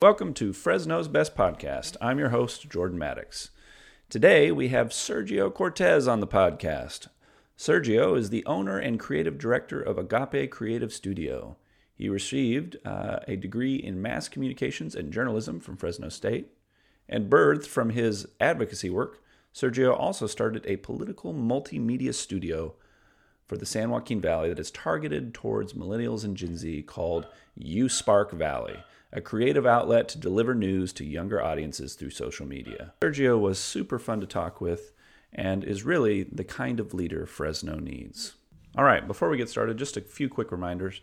Welcome to Fresno's Best Podcast. I'm your host, Jordan Maddox. Today we have Sergio Cortez on the podcast. Sergio is the owner and creative director of Agape Creative Studio. He received uh, a degree in mass communications and journalism from Fresno State. And birthed from his advocacy work, Sergio also started a political multimedia studio for the San Joaquin Valley that is targeted towards millennials and Gen Z called USpark Valley a creative outlet to deliver news to younger audiences through social media. Sergio was super fun to talk with and is really the kind of leader Fresno needs. All right, before we get started, just a few quick reminders.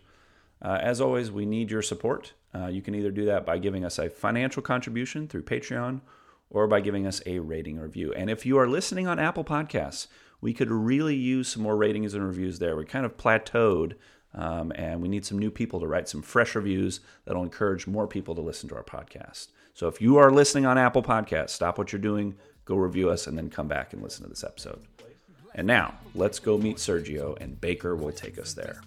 Uh, as always, we need your support. Uh, you can either do that by giving us a financial contribution through Patreon or by giving us a rating or review. And if you are listening on Apple Podcasts, we could really use some more ratings and reviews there. We kind of plateaued um, and we need some new people to write some fresh reviews that'll encourage more people to listen to our podcast. So if you are listening on Apple Podcasts, stop what you're doing, go review us, and then come back and listen to this episode. And now, let's go meet Sergio, and Baker will take us there.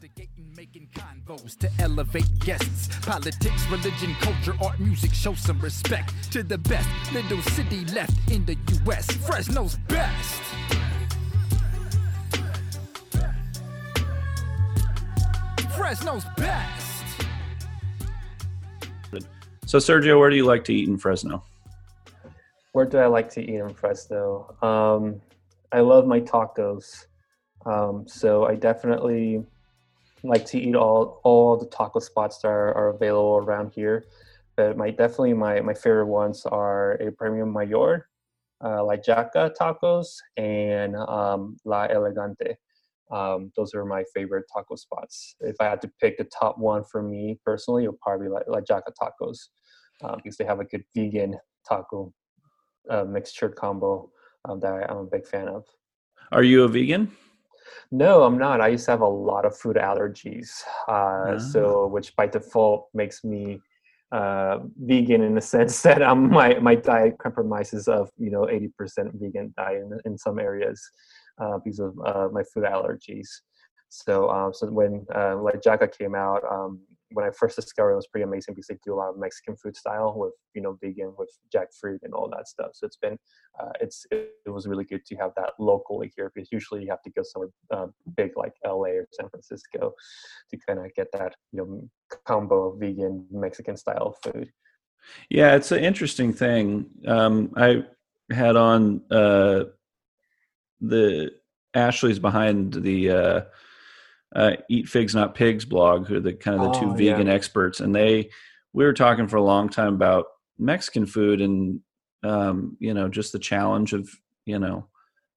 To elevate guests, politics, religion, culture, art, music, show some respect to the best little city left in the U.S. Fresno's best. Fresno's best. So, Sergio, where do you like to eat in Fresno? Where do I like to eat in Fresno? Um, I love my tacos. Um, so I definitely like to eat all all the taco spots that are, are available around here. But my definitely my, my favorite ones are a Premium Mayor, uh, La Jaca tacos, and um, La Elegante. Um, those are my favorite taco spots. If I had to pick the top one for me personally, it would probably be like, like Jaca Tacos um, because they have a good vegan taco uh, mixture combo um, that I'm a big fan of. Are you a vegan? No, I'm not. I used to have a lot of food allergies, uh, uh-huh. so which by default makes me uh, vegan in the sense that um, my my diet compromises of you know 80% vegan diet in, in some areas uh, because of uh, my food allergies. So, um, so when uh, La Jaca came out, um, when I first discovered it, it was pretty amazing because they do a lot of Mexican food style with you know vegan with jackfruit and all that stuff. So it's been uh, it's it, it, was really good to have that locally here because usually you have to go somewhere uh, big like LA or San Francisco to kind of get that you know combo vegan Mexican style food. Yeah, it's an interesting thing. Um, I had on uh, the Ashley's behind the uh, uh, Eat Figs Not Pigs blog, who are the kind of the oh, two vegan yeah. experts, and they we were talking for a long time about Mexican food and um, you know just the challenge of you know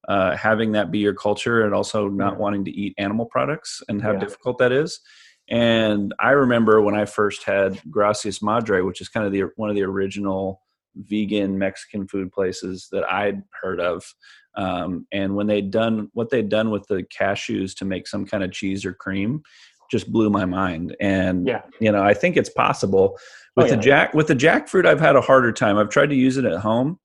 uh, having that be your culture and also not yeah. wanting to eat animal products and how yeah. difficult that is. And I remember when I first had Gracias Madre, which is kind of the one of the original vegan Mexican food places that I'd heard of. Um, and when they'd done what they'd done with the cashews to make some kind of cheese or cream, just blew my mind. And yeah. you know, I think it's possible with oh, yeah. the jack with the jackfruit. I've had a harder time. I've tried to use it at home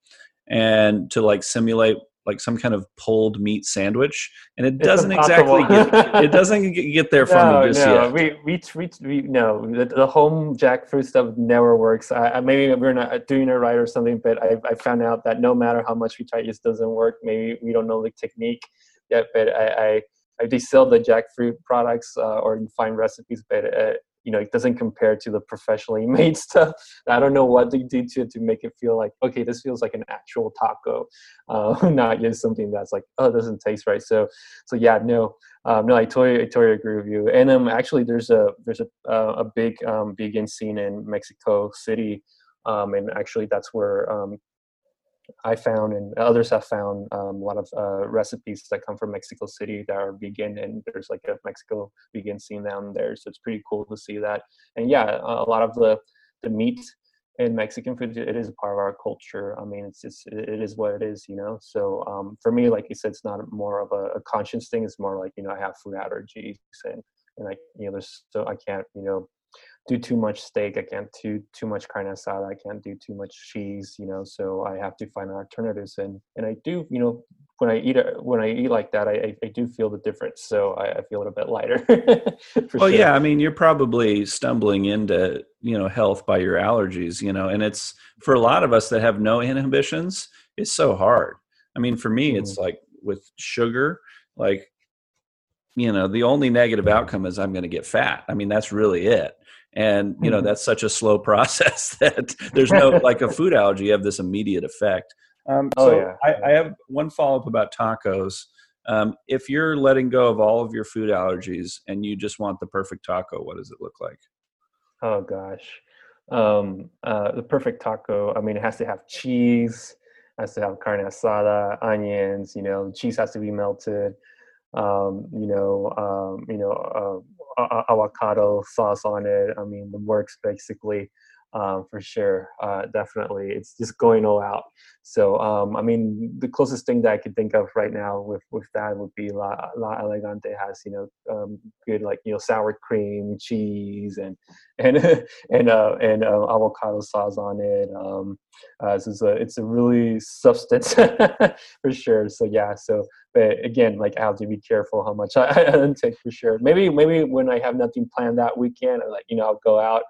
and to like simulate like some kind of pulled meat sandwich, and it doesn't exactly get it doesn't get there from no, me just no. yet. We we we, we no the, the home jackfruit stuff never works. I, maybe we're not doing it right or something, but I I found out that no matter how much we try, it just doesn't work. Maybe we don't know the technique yet, but I. I I sell the jackfruit products uh, or you find recipes, but uh, you know it doesn't compare to the professionally made stuff. I don't know what they do to to make it feel like okay this feels like an actual taco uh, not just something that's like oh it doesn't taste right. So so yeah no um, no i totally, I totally agree with you. And um actually there's a there's a uh, a big um, vegan scene in mexico city um, and actually that's where um, I found and others have found um, a lot of uh, recipes that come from Mexico City that are vegan, and there's like a Mexico vegan scene down there. So it's pretty cool to see that. And yeah, a lot of the the meat in Mexican food it is a part of our culture. I mean, it's just it is what it is, you know. So um, for me, like you said, it's not more of a, a conscious thing. It's more like you know I have food allergies and and I you know there's so I can't you know do too much steak. I can't do too much carne asada. I can't do too much cheese, you know. So I have to find alternatives, and and I do, you know, when I eat when I eat like that, I I do feel the difference. So I, I feel it a bit lighter. well, sure. yeah. I mean, you're probably stumbling into you know health by your allergies you know and it's for a lot of us that have no inhibitions it's so hard i mean for me it's Mm-hmm. like with sugar like you know the only negative outcome is i'm going to get fat i mean that's really it and you know Mhm. that's such a slow process that there's no like a food allergy you have this immediate effect um, Oh, so yeah. I, I have one follow-up about tacos um, if you're letting go of all of your food allergies and you just want the perfect taco what does it look like Oh gosh, um, uh, the perfect taco. I mean, it has to have cheese, has to have carne asada, onions. You know, cheese has to be melted. Um, you know, um, you know, uh, a- a- avocado sauce on it. I mean, the works basically. Um, for sure, uh, definitely. It's just going all out. So, um, I mean, the closest thing that I could think of right now with with that would be La La Elegante has you know um, good like you know sour cream, cheese, and and and uh, and uh, avocado sauce on it. Uh, so it's a it's a really substance for sure. So yeah. So but again, like I have to be careful how much I, I intake for sure. Maybe maybe when I have nothing planned that weekend, or like you know I'll go out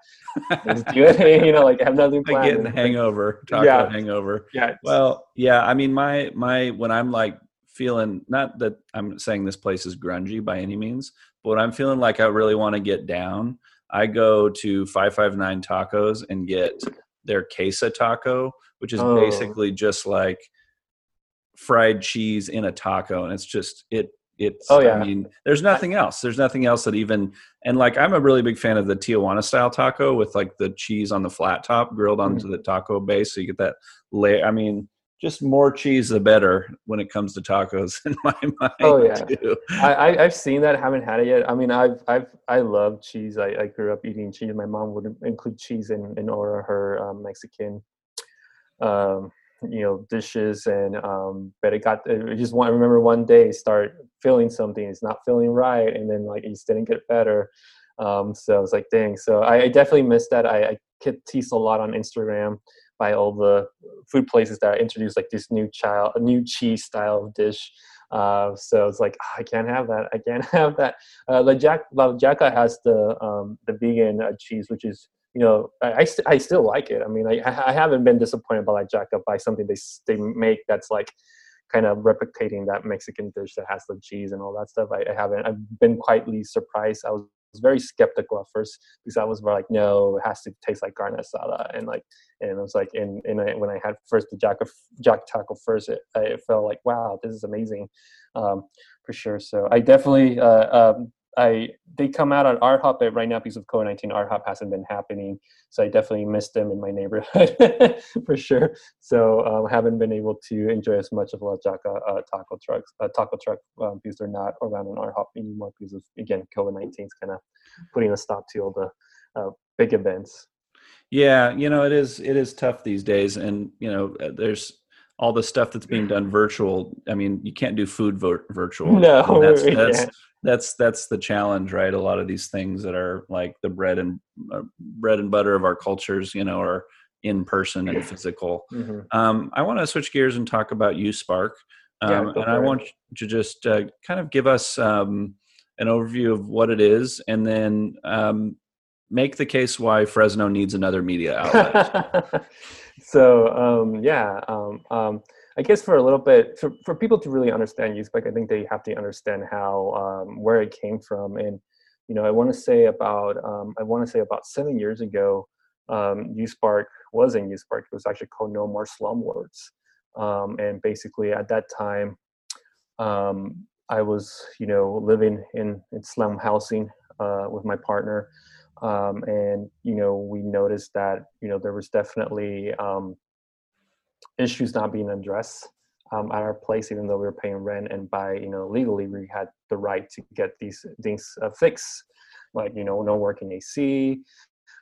just do it. you know, like I have nothing like planned. getting hangover taco Yeah. hangover Yeah. well yeah i mean my my when i'm like feeling not that i'm saying this place is grungy by any means but when i'm feeling like i really want to get down i go to 559 tacos and get their queso taco which is Oh. basically just like fried cheese in a taco and it's just it it's Oh, yeah. i mean there's nothing else there's nothing else that even and like i'm a really big fan of the tijuana style taco with like the cheese on the flat top grilled onto Mm-hmm. the taco base so you get that layer i mean just more cheese the better when it comes to tacos in my mind Oh, yeah. too. I, I I've seen that. Haven't had it yet. I mean, I've I've I love cheese. I, I grew up eating cheese. My mom would include cheese in in all of her um, Mexican, um, you know, dishes. And um, but it got. I just want. I remember one day start feeling something. It's not feeling right, and then like it just didn't get better. Um, so I was like, dang. So I, I definitely missed that. I, I get teased a lot on Instagram by all the food places that introduce like this new child, a new cheese style dish. Uh, so it's like "Ah, I can't have that. I can't have that. Uh, La Jack, La Jacka has the um, the vegan uh, cheese, which is you know I I, st- I still like it. I mean I I haven't been disappointed by La Jacka by something they they make that's like kind of replicating that Mexican dish that has the cheese and all that stuff. I, I haven't. I've been quietly surprised. I was was very skeptical at first because I was like, no, it has to taste like carne asada, and like, and I was like, and and I, when I had first the jack of, jack taco first, it, I felt like, wow, this is amazing, um, for sure. So I definitely, uh, um, I they come out on Art Hop, but right now because of COVID nineteen, Art Hop hasn't been happening, so I definitely missed them in my neighborhood for sure. So um, I haven't been able to enjoy as much of La Jaca uh, taco trucks, uh, taco truck um, because they're not around on Art Hop anymore because of again COVID nineteen is kind of putting a stop to all the uh, big events. Yeah, you know, it is it is tough these days, and you know, there's all the stuff that's being done virtual. I mean, you can't do food vir- virtual. No, And that's that's can't. that's that's the challenge, right? A lot of these things that are like the bread and uh, bread and butter of our cultures, you know, are in person and physical. Mhm. Um, I want to switch gears and talk about you, Spark, um, Yeah, and I want to just uh, kind of give us um, an overview of what it is, and then um, make the case why Fresno needs another media outlet. so um, yeah, um, um, I guess for a little bit, for, for people to really understand USpark, I think they have to understand how um, where it came from, and you know, I want to say about um, I want to say about seven years ago, um, USpark wasn't USpark; it was actually called No More Slumlords, um, and basically at that time, um, I was you know living in in slum housing uh, with my partner um, and you know we noticed that you know there was definitely um, issues not being addressed um, at our place even though we were paying rent and by you know legally we had the right to get these things uh, fixed. Like you know no working ac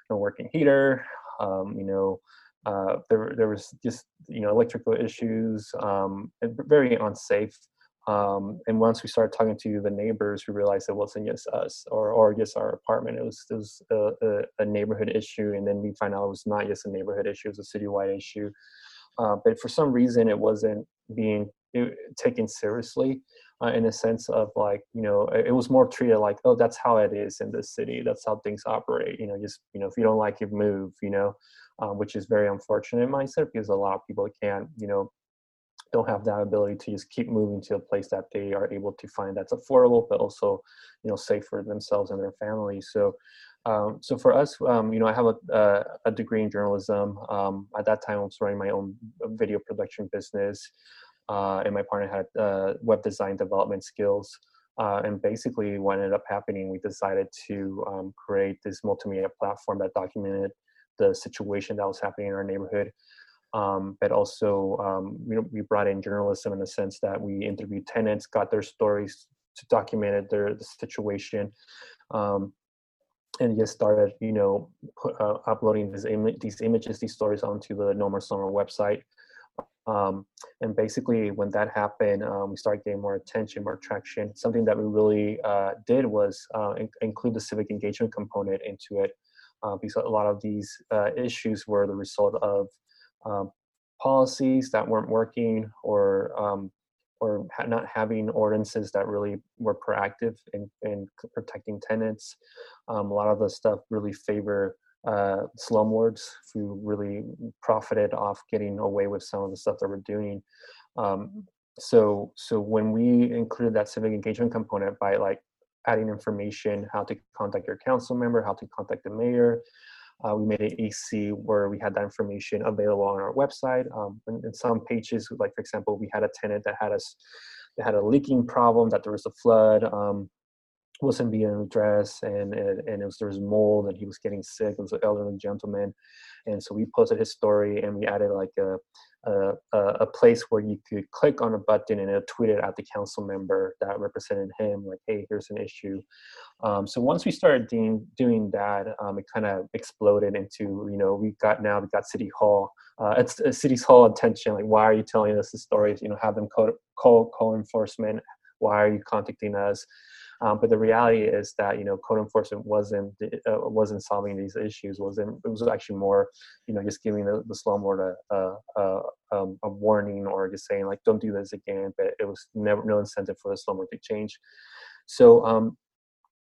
no working heater um, you know uh, there, there was just you know electrical issues um, very unsafe um, and once we started talking to the neighbors, we realized it wasn't just us or, or just our apartment. It was, it was a, a, a neighborhood issue. And then we find out it was not just a neighborhood issue, it was a citywide issue. Uh, but for some reason, it wasn't being it, taken seriously uh, in a sense of like you know it, was more treated like oh that's how it is in this city that's how things operate you know just you know if you don't like it move you know um, which is very unfortunate mindset because a lot of people can't you know don't have that ability to just keep moving to a place that they are able to find that's affordable but also you know safe for themselves and their families so um, so for us, um, you know, I have a, a, a degree in journalism. Um, at that time, I was running my own video production business, uh, and my partner had uh, web design development skills. Uh, and basically, what ended up happening, we decided to um, create this multimedia platform that documented the situation that was happening in our neighborhood. Um, but also, um, you know, we brought in journalism in the sense that we interviewed tenants, got their stories, to documented their the situation. Um, and just started, you know, uh, uploading these, Im- these images, these stories onto the No More Slumlords website. Um, and basically, when that happened, um, we started getting more attention, more traction. Something that we really uh, did was uh, in- include the civic engagement component into it, uh, because a lot of these uh, issues were the result of um, policies that weren't working or um, or ha- not having ordinances that really were proactive in, in protecting tenants. Um, a lot of the stuff really favor uh, slumlords who really profited off getting away with some of the stuff that we're doing. Um, so, so when we included that civic engagement component by like adding information, how to contact your council member, how to contact the mayor, uh, we made an AC where we had that information available on our website. Um, and, and, some pages, like for example, we had a tenant that had us that had a leaking problem, that there was a flood, um, wasn't being addressed, and and, and it was there was mold, and he was getting sick. It was an elderly gentleman, and so we posted his story, and we added like a a, a place where you could click on a button and it tweeted at the council member that represented him, like, hey, here's an issue. Um, so once we started doing, doing that, um, it kind of exploded into, you know, we got now, we got City Hall, uh, it's uh, City Hall attention, like, why are you telling us the stories? You know, have them call, call, call enforcement. Why are you contacting us? Um, but the reality is that you know code enforcement wasn't uh, wasn't solving these issues. wasn't It was actually more, you know, just giving the, the slumlord a, a, um, a warning or just saying like don't do this again. But it was never no incentive for the slumlord to change. So um,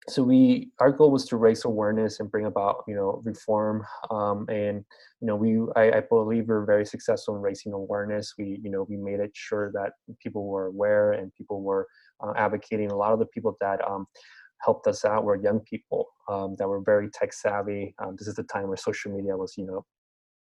so we our goal was to raise awareness and bring about you know reform um, and you know we I, I, believe we are very successful in raising awareness. We you know we made it sure that people were aware and people were uh, advocating. A lot of the people that um, helped us out were young people um, that were very tech savvy. Um, this is the time where social media was you know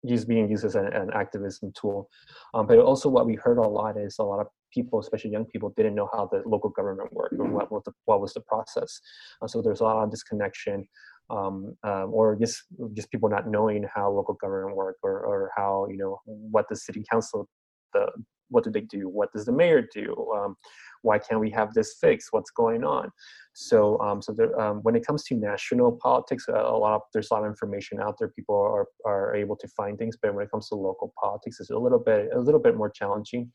used being used as an, an activism tool um, but also what we heard a lot is a lot of people, especially young people, didn't know how the local government worked or what was the, what was the process. Uh, so there's a lot of disconnection, um, um, or just just people not knowing how local government work or or how you know what the city council the what do they do? What does the mayor do? Um, why can't we have this fixed? What's going on? So, um, so there, um, when it comes to national politics, a, a, lot of there's a lot of information out there. People are are able to find things, but when it comes to local politics, it's a little bit a little bit more challenging.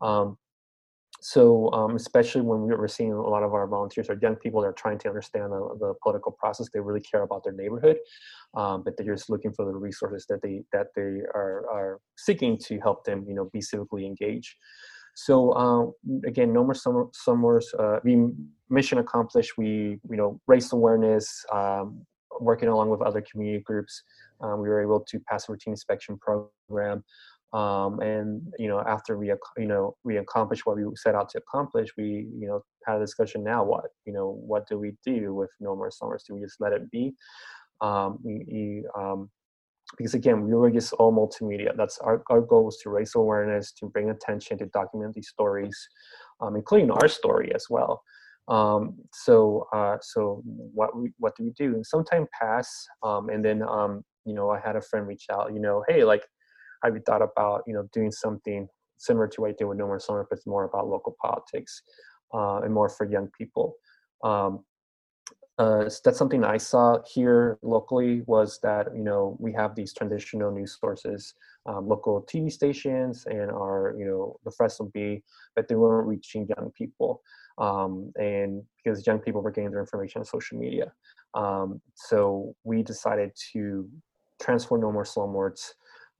Um, so um, especially when we were seeing a lot of our volunteers are young people that are trying to understand the, the political process they really care about their neighborhood um, but they're just looking for the resources that they that they are, are seeking to help them you know be civically engaged. So uh, again no more summer summers uh, we mission accomplished. We you know raised awareness um, working along with other community groups. Um, we were able to pass a routine inspection program um, and you know after we you know we accomplished what we set out to accomplish we you know had a discussion now what? You know what do we do with no more summers? Do we just let it be? Um, we, we um, because again we were just all multimedia. That's our, our goal was to raise awareness to bring attention to document these stories um, including our story as well. Um, so uh, so what we what do we do? And some time um, and then um, you know i had a friend reach out you know hey like have you thought about you know doing something similar to what I did with No More Slumlords, but it's more about local politics uh, and more for young people. Um, uh, that's something I saw here locally was that you know we have these traditional news sources, um, local TV stations, and our you know the Fresno Bee, but they weren't reaching young people, um, and because young people were getting their information on social media, um, so we decided to transform No More Slumlords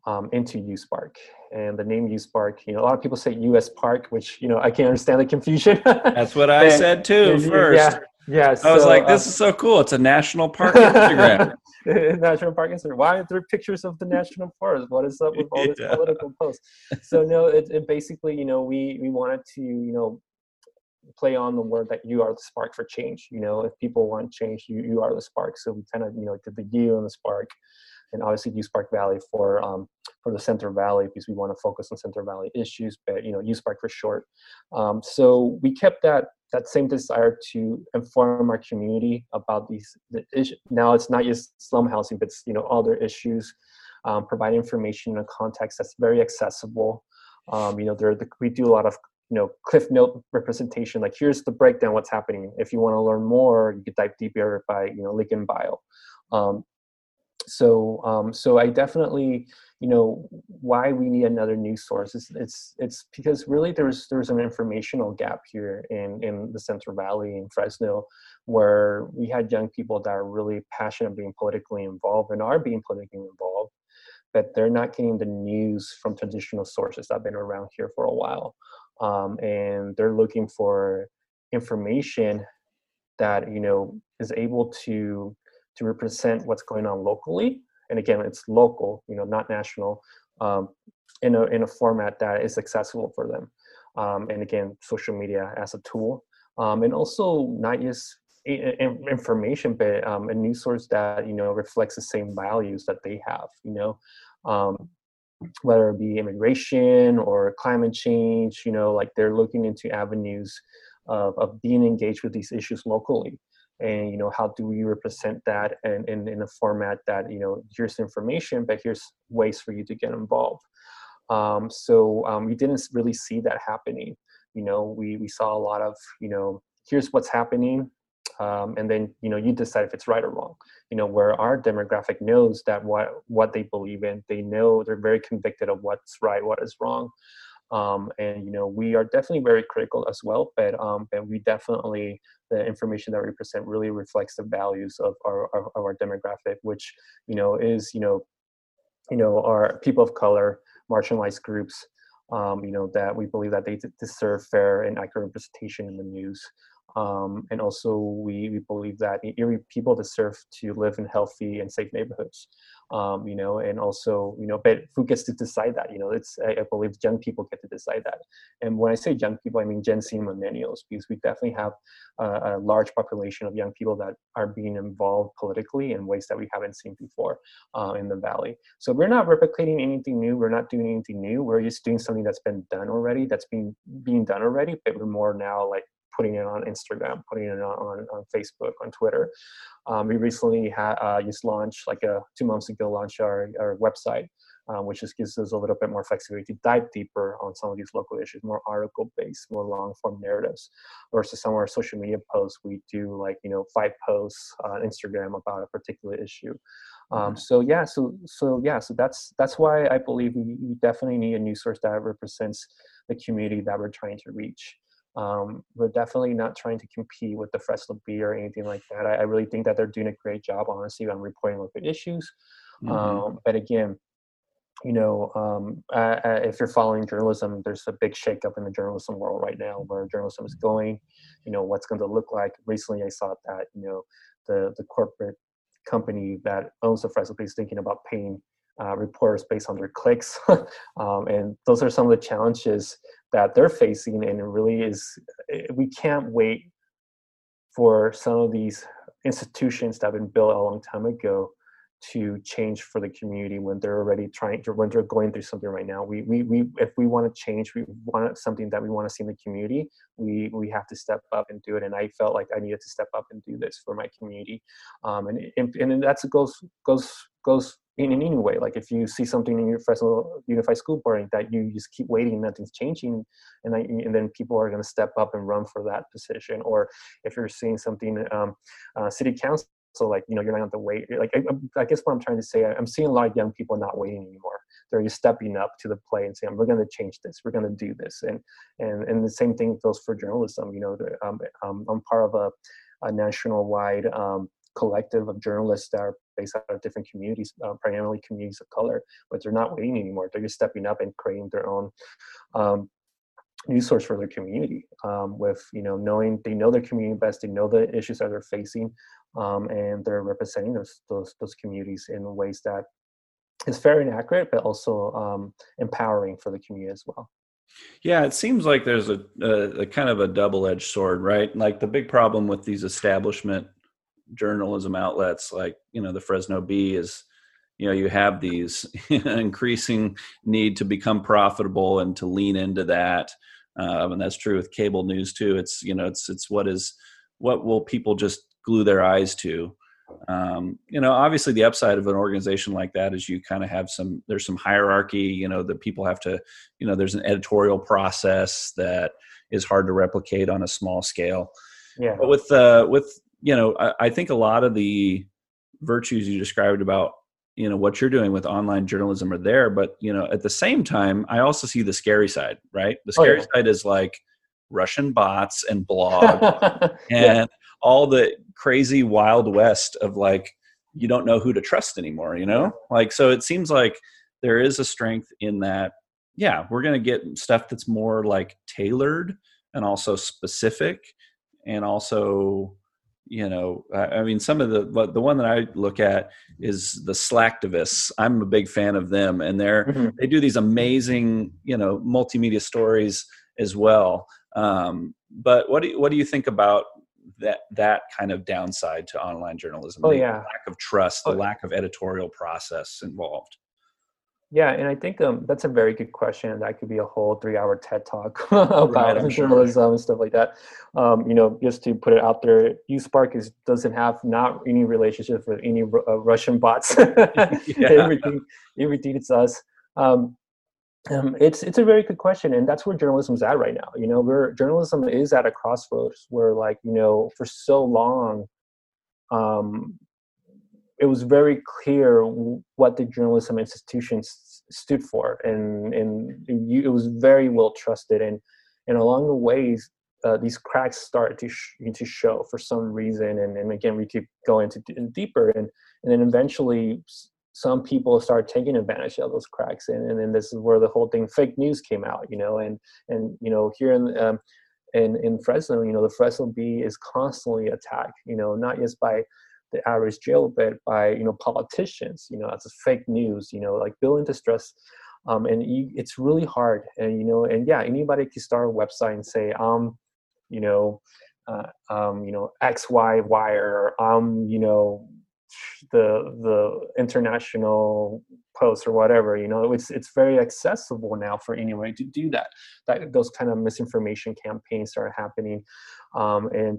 um, into USpark. And the name USpark, you know, a lot of people say US Park, which, you know, I can't understand the confusion. That's what I said too first. Yeah. Yeah, I was like, this uh, is so cool. It's a national park Instagram. national park Instagram. Why are there pictures of the national forest? What is up with all this yeah. political posts? So no, it, it, basically, you know, we we wanted to, you know, play on the word that you are the spark for change. You know, if people want change, you you are the spark. So we kind of, you know, did the you and the spark and obviously USpark Valley for um, for the Central Valley because we want to focus on Central Valley issues, but you know USpark for short. Um, so we kept that that same desire to inform our community about these the issue. Now it's not just slum housing, but it's you know other issues. Um, provide information in a context that's very accessible. Um, you know, there the, we do a lot of you know cliff note representation. Like here's the breakdown, what's happening. If you want to learn more, you could dive deeper by you know link in bio. Um, so um, so I definitely you know why we need another news source is it's it's because really there's there's an informational gap here in in the Central Valley in Fresno where we had young people that are really passionate about being politically involved and are being politically involved but they're not getting the news from traditional sources that have been around here for a while. Um, and they're looking for information that you know is able to to represent what's going on locally. And again, it's local, you know, not national, um, in a in a format that is accessible for them. Um, and again, social media as a tool, um, and also not just information, but um, a news source that you know reflects the same values that they have. You know, um, whether it be immigration or climate change. You know, like they're looking into avenues of, of being engaged with these issues locally and you know how do we represent that and in, in a format that you know here's information but here's ways for you to get involved. Um, so um, we didn't really see that happening. You know we we saw a lot of you know here's what's happening um, and then you know you decide if it's right or wrong. You know where our demographic knows that what what they believe in they know they're very convicted of what's right what is wrong um, and you know we are definitely very critical as well but um, but we definitely the information that we present really reflects the values of our, of our demographic which you know is you know you know our people of color marginalized groups um, you know that we believe that they deserve fair and accurate representation in the news um, and also, we, we believe that people deserve to live in healthy and safe neighborhoods. Um, you know, and also, you know, but who gets to decide that? You know, it's I, I, believe young people get to decide that. And when I say young people, I mean Gen Z and millennials, because we definitely have a, a large population of young people that are being involved politically in ways that we haven't seen before uh, in the valley. So we're not replicating anything new. We're not doing anything new. We're just doing something that's been done already. That's being being done already, but we're more now like putting it on Instagram, putting it on, on, on Facebook, on Twitter. Um, we recently had uh, just launched, like a, uh, two months ago, launched our, our website, um, which just gives us a little bit more flexibility to dive deeper on some of these local issues, more article based, more long form narratives. Versus some of our social media posts, we do like, you know, five posts on Instagram about a particular issue. Um, mm-hmm. so yeah, so so yeah, so that's that's why I believe we, we definitely need a news source that represents the community that we're trying to reach. Um, we're definitely not trying to compete with the Fresno Bee or anything like that. I, I, really think that they're doing a great job, honestly, on reporting local issues. Mm-hmm. Um, but again, you know, um, uh, if you're following journalism, there's a big shakeup in the journalism world right now, where journalism is going. You know, what's going to look like. Recently, I saw that you know the the corporate company that owns the Fresno Bee is thinking about paying uh, reporters based on their clicks. um, and those are some of the challenges that they're facing. And it really is, eh, we can't wait for some of these institutions that have been built a long time ago to change for the community when they're already trying to when they're going through something right now we we, we if we want to change we want something that we want to see in the community we we have to step up and do it and i felt like i needed to step up and do this for my community um, and and, and that's goes goes goes in, in any way. Like if you see something in your Fresno Unified School Board that you just keep waiting nothing's changing and, and then people are going to step up and run for that position. Or if you're seeing something um, uh, city council like you know you're not going to wait. Like I, I, guess what i'm trying to say i'm seeing a lot of young people not waiting anymore. They're just stepping up to the plate and saying we're going to change this. We're going to do this. And and and the same thing goes for journalism. You know um, um, i'm part of a, a national wide um, collective of journalists that are based out of different communities, uh, primarily communities of color, but they're not waiting anymore. They're just stepping up and creating their own um, news source for their community. Um, with you know knowing they know their community best, they know the issues that they're facing, um, and they're representing those those those communities in ways that is fair and accurate, but also um, empowering for the community as well. Yeah, it seems like there's a, a, a kind of a double-edged sword, right? Like the big problem with these establishment journalism outlets, like you know the Fresno Bee, is you know you have these increasing need to become profitable and to lean into that, um, and that's true with cable news too. It's you know it's it's what is what will people just glue their eyes to? Um, you know obviously the upside of an organization like that is you kind of have some there's some hierarchy you know that people have to you know there's an editorial process that is hard to replicate on a small scale. Yeah. But with uh with you know I, I think a lot of the virtues you described about you know what you're doing with online journalism are there but you know at the same time i also see the scary side right? The oh, scary oh, yeah. side is like russian bots and blogs and yeah all the crazy wild west of like you don't know who to trust anymore you know? Like so it seems like there is a strength in that yeah we're going to get stuff that's more like tailored and also specific and also you know i mean some of the the one that i look at is the slacktivists i'm a big fan of them and they're mm-hmm. they do these amazing you know multimedia stories as well um, but what do you, what do you think about that that kind of downside to online journalism. Oh the yeah, lack of trust, oh. the lack of editorial process involved. Yeah, and I think um, that's a very good question. That could be a whole three-hour TED talk about right, journalism sure. and stuff like that. Um, you know, just to put it out there, USpark is doesn't have not any relationship with any uh, Russian bots. everything, everything it's us. Um, um, it's it's a very good question, and that's where journalism's at right now. You know, where journalism is at a crossroads where, like, you know, for so long, um, it was very clear what the journalism institutions stood for, and and it was very well trusted, and and along the ways, uh, these cracks started to sh- to show for some reason, and and again, we keep going to d- deeper, and and then eventually some people start taking advantage of those cracks and, and then this is where the whole thing fake news came out you know and and you know here in um, in in fresno you know the fresno bee is constantly attacked you know not just by the average jail but by you know politicians you know as a fake news you know like building distress. Um, and you, it's really hard. And you know and yeah anybody can start a website and say um you know uh, um you know x y wire. Um you know the the international post or whatever you know? It's it's very accessible now for anyone to do that. That those kind of misinformation campaigns are happening. Um, and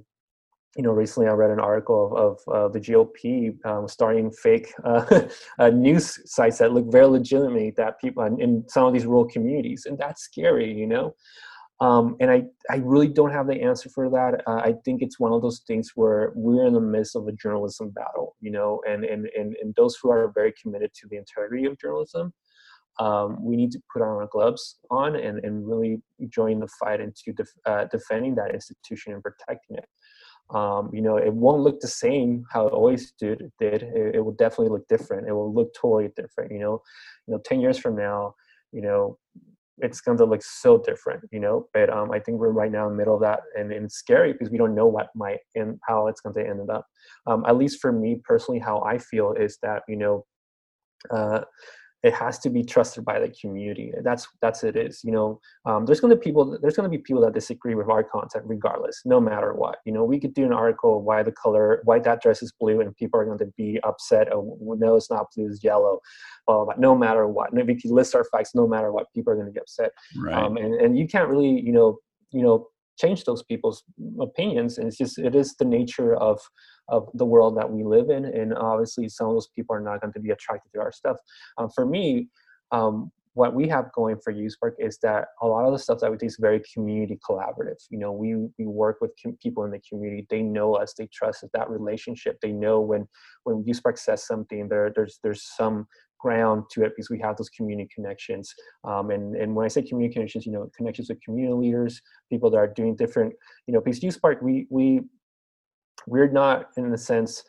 you know recently i read an article of, of uh, the gop um, starting fake uh, uh, news sites that look very legitimate that people in some of these rural communities and that's scary you know um, and I, I really don't have the answer for that. Uh, I think it's one of those things where we're in the midst of a journalism battle, you know, and, and, and, and those who are very committed to the integrity of journalism, um, we need to put our gloves on and, and really join the fight into def, uh, defending that institution and protecting it. Um, you know, it won't look the same how it always did. did. It, it will definitely look different. It will look totally different. You know, you know, ten years from now, you know, it's going to look so different, you know. But um, I think we're right now in the middle of that, and, and it's scary because we don't know what might and how it's going to end up. Um, at least for me personally, how I feel is that you know, uh, it has to be trusted by the community. That's that's it is you know? Um, there's going to be people there's going to be people that disagree with our content regardless no matter what you know? We could do an article why the color why that dress is blue and people are going to be upset oh no it's not blue it's yellow blah, blah, blah, no matter what. And we can list our facts no matter what people are going to get upset. Right. um, and, and you can't really you know you know change those people's opinions and it's just it is the nature of of the world that we live in and obviously some of those people are not going to be attracted to our stuff um, for me um, what we have going for USpark is that a lot of the stuff that we do is very community collaborative. You know, we we work with com- people in the community. They know us. They trust us. That relationship. They know when when USpark says something, there there's there's some ground to it because we have those community connections. Um, and, and when I say community connections, you know, connections with community leaders, people that are doing different, you know, because USpark, we, we, we're not in the sense,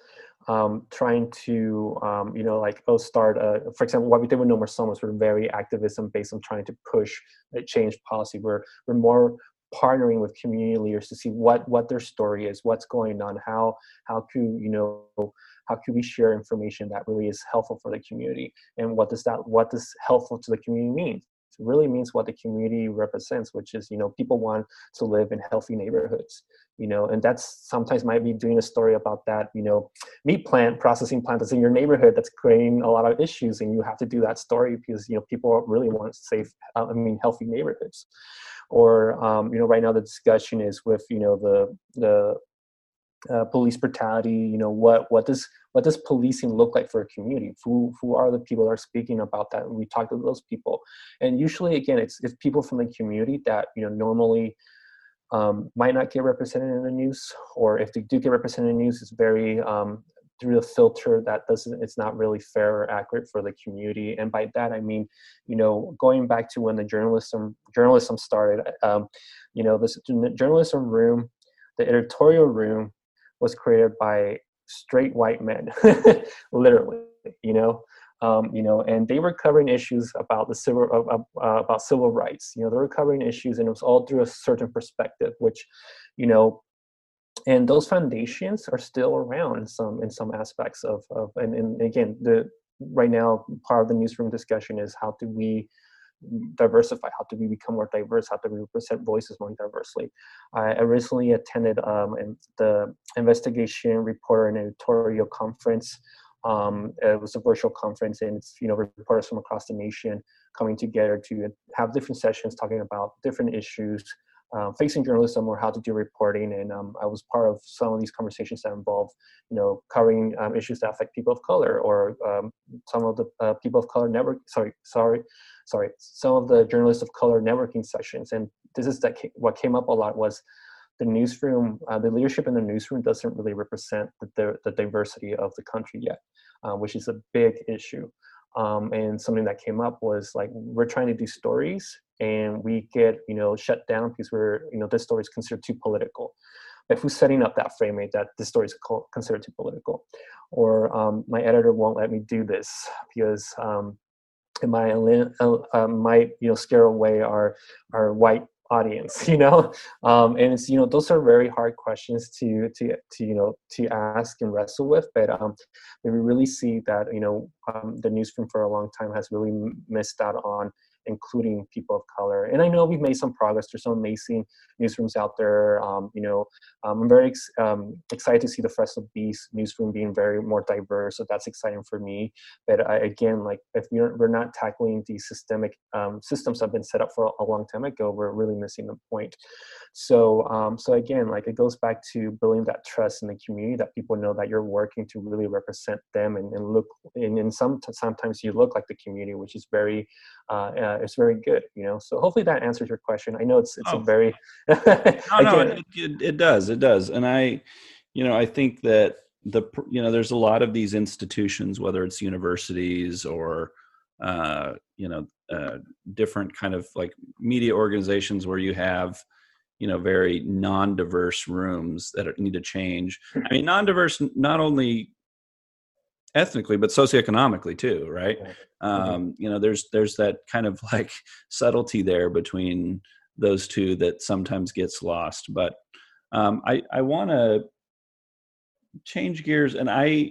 um, trying to, um, you know, like, oh, start, a, for example, what we did with No More Slumlords, we're very activism based on trying to push a change policy. We're, we're more partnering with community leaders to see what, what their story is, what's going on, how, how can, you know, how can we share information that really is helpful for the community and what does that, what does helpful to the community mean? It really means what the community represents, which is, you know, people want to live in healthy neighborhoods, you know, and that's sometimes might be doing a story about that, you know, meat plant, processing plant that's in your neighborhood that's creating a lot of issues. And you have to do that story because, you know, people really want safe, uh, I mean, healthy neighborhoods. Or, um, you know, right now the discussion is with, you know, the, the, uh, police brutality you know what what does what does policing look like for a community? Who who are the people that are speaking about that? And we talk to those people. And usually again it's it's people from the community that you know normally um, might not get represented in the news or if they do get represented in the news it's very um, through the filter that doesn't it's not really fair or accurate for the community. And by that i mean you know going back to when the journalism journalism started um, you know this journalism room the editorial room was created by straight white men, literally, you know. Um, you know, and they were covering issues about the civil uh, uh, about civil rights. You know, they were covering issues, and it was all through a certain perspective, which, you know, and those foundations are still around in some in some aspects of of and, and again the right now part of the newsroom discussion is how do we diversify? How do we become more diverse? How do we represent voices more diversely? I, recently attended um, the investigation reporter and editorial conference. Um, it was a virtual conference, and it's you know reporters from across the nation coming together to have different sessions talking about different issues uh, facing journalism or how to do reporting. And um, I was part of some of these conversations that involve, you know, covering um, issues that affect people of color or um, some of the uh, people of color network. Sorry, sorry, sorry. Some of the journalists of color networking sessions. And this is that what came up a lot was the newsroom, uh, the leadership in the newsroom doesn't really represent the, the, diversity of the country yet, uh, which is a big issue. Um, and something that came up was like we're trying to do stories and we get you know shut down because we're you know this story is considered too political but who's setting up that frame rate that this story is considered too political or um, my editor won't let me do this because um, it might, uh, might you know scare away our our white audience you know? Um, and it's you know those are very hard questions to to to you know to ask and wrestle with but um we really see that you know um, the newsroom for a long time has really missed out on including people of color. And I know we've made some progress. There's some amazing newsrooms out there. Um, you know, um, I'm very ex- um, excited to see the Fresno Bee's newsroom being very more diverse. So that's exciting for me. But I, again, like if we're, we're not tackling these systemic um, systems that have been set up for a, a long time ago, we're really missing the point. So, um, so again, like it goes back to building that trust in the community that people know that you're working to really represent them and, and look. And, and some sometimes you look like the community, which is very, uh, uh, it's very good. You know. So hopefully that answers your question. I know it's it's oh. a very. no, no, it, it, it does, it does, and I, you know, I think that the you know there's a lot of these institutions, whether it's universities or uh, you know uh, different kind of like media organizations where you have you know very non-diverse rooms that need to change i mean non-diverse not only ethnically but socioeconomically too right mm-hmm. um, you know there's there's that kind of like subtlety there between those two that sometimes gets lost but um, i i want to change gears and i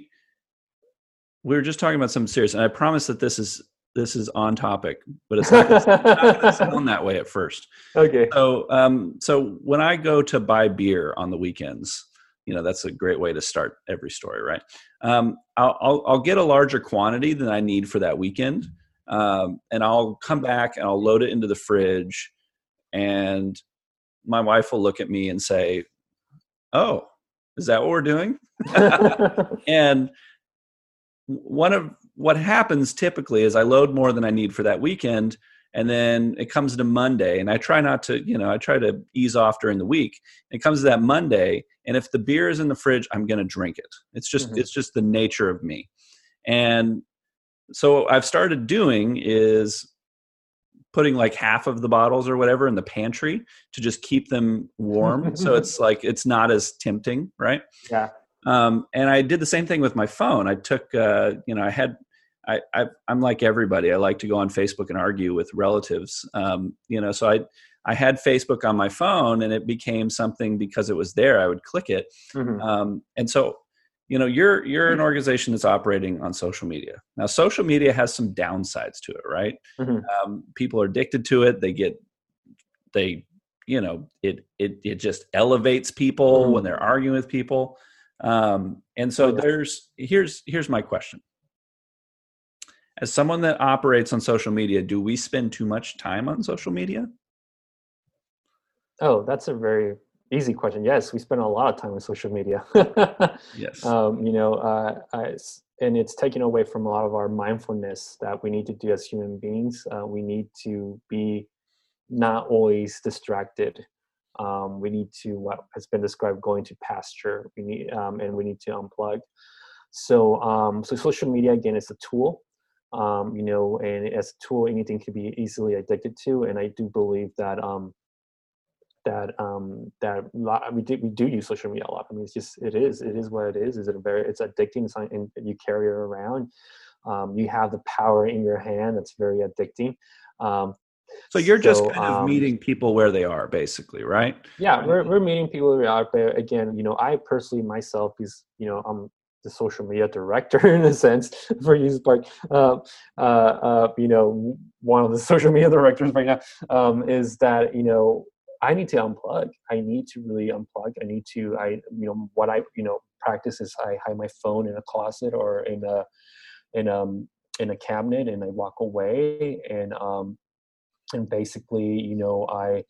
we were just talking about something serious and i promise that this is this is on topic, but it's not, it's not sound that way at first. Okay. So, um, so when I go to buy beer on the weekends, you know that's a great way to start every story, right? Um, I'll, I'll, I'll get a larger quantity than I need for that weekend, um, and I'll come back and I'll load it into the fridge, and my wife will look at me and say, "Oh, is that what we're doing?" and one of what happens typically is I load more than I need for that weekend, and then it comes to Monday, and I try not to, you know, I try to ease off during the week. It comes to that Monday, and if the beer is in the fridge, I'm going to drink it. It's just mm-hmm. it's just the nature of me, and so what I've started doing is putting like half of the bottles or whatever in the pantry to just keep them warm so it's like it's not as tempting right yeah Um, and I did the same thing with my phone. I took, uh, you know, I had, I, I, am like everybody. I like to go on Facebook and argue with relatives. Um, you know, so I, I had Facebook on my phone, and it became something because it was there. I would click it, mm-hmm. um, and so you know you're you're an organization that's operating on social media now social media has some downsides to it right mm-hmm. um, people are addicted to it they get they you know it it it just elevates people mm-hmm. when they're arguing with people um, and so there's here's here's my question as someone that operates on social media do we spend too much time on social media oh that's a very easy question yes we spend a lot of time on social media yes um, you know uh, I, and it's taken away from a lot of our mindfulness that we need to do as human beings uh, we need to be not always distracted. Um, we need to what has been described going to pasture. We need um, and we need to unplug. So um, so social media again is a tool. Um, you know, and as a tool, anything can be easily addicted to. And I do believe that um, that um, that we do we do use social media a lot. I mean, it's just it is it is what it is. Is it a very it's addicting? It's and you carry it around. Um, you have the power in your hand. That's very addicting. Um, so you're just so, kind of um, meeting people where they are, basically, right? Yeah, we're we're meeting people where they are. But again, you know, I personally myself is, you know, I'm the social media director in a sense for USpark. Uh, uh, uh, you know, one of the social media directors right now um, is that you know I need to unplug. I need to really unplug. I need to I you know what I you know practice is I hide my phone in a closet or in a in um in a cabinet and I walk away and um and basically, you know, I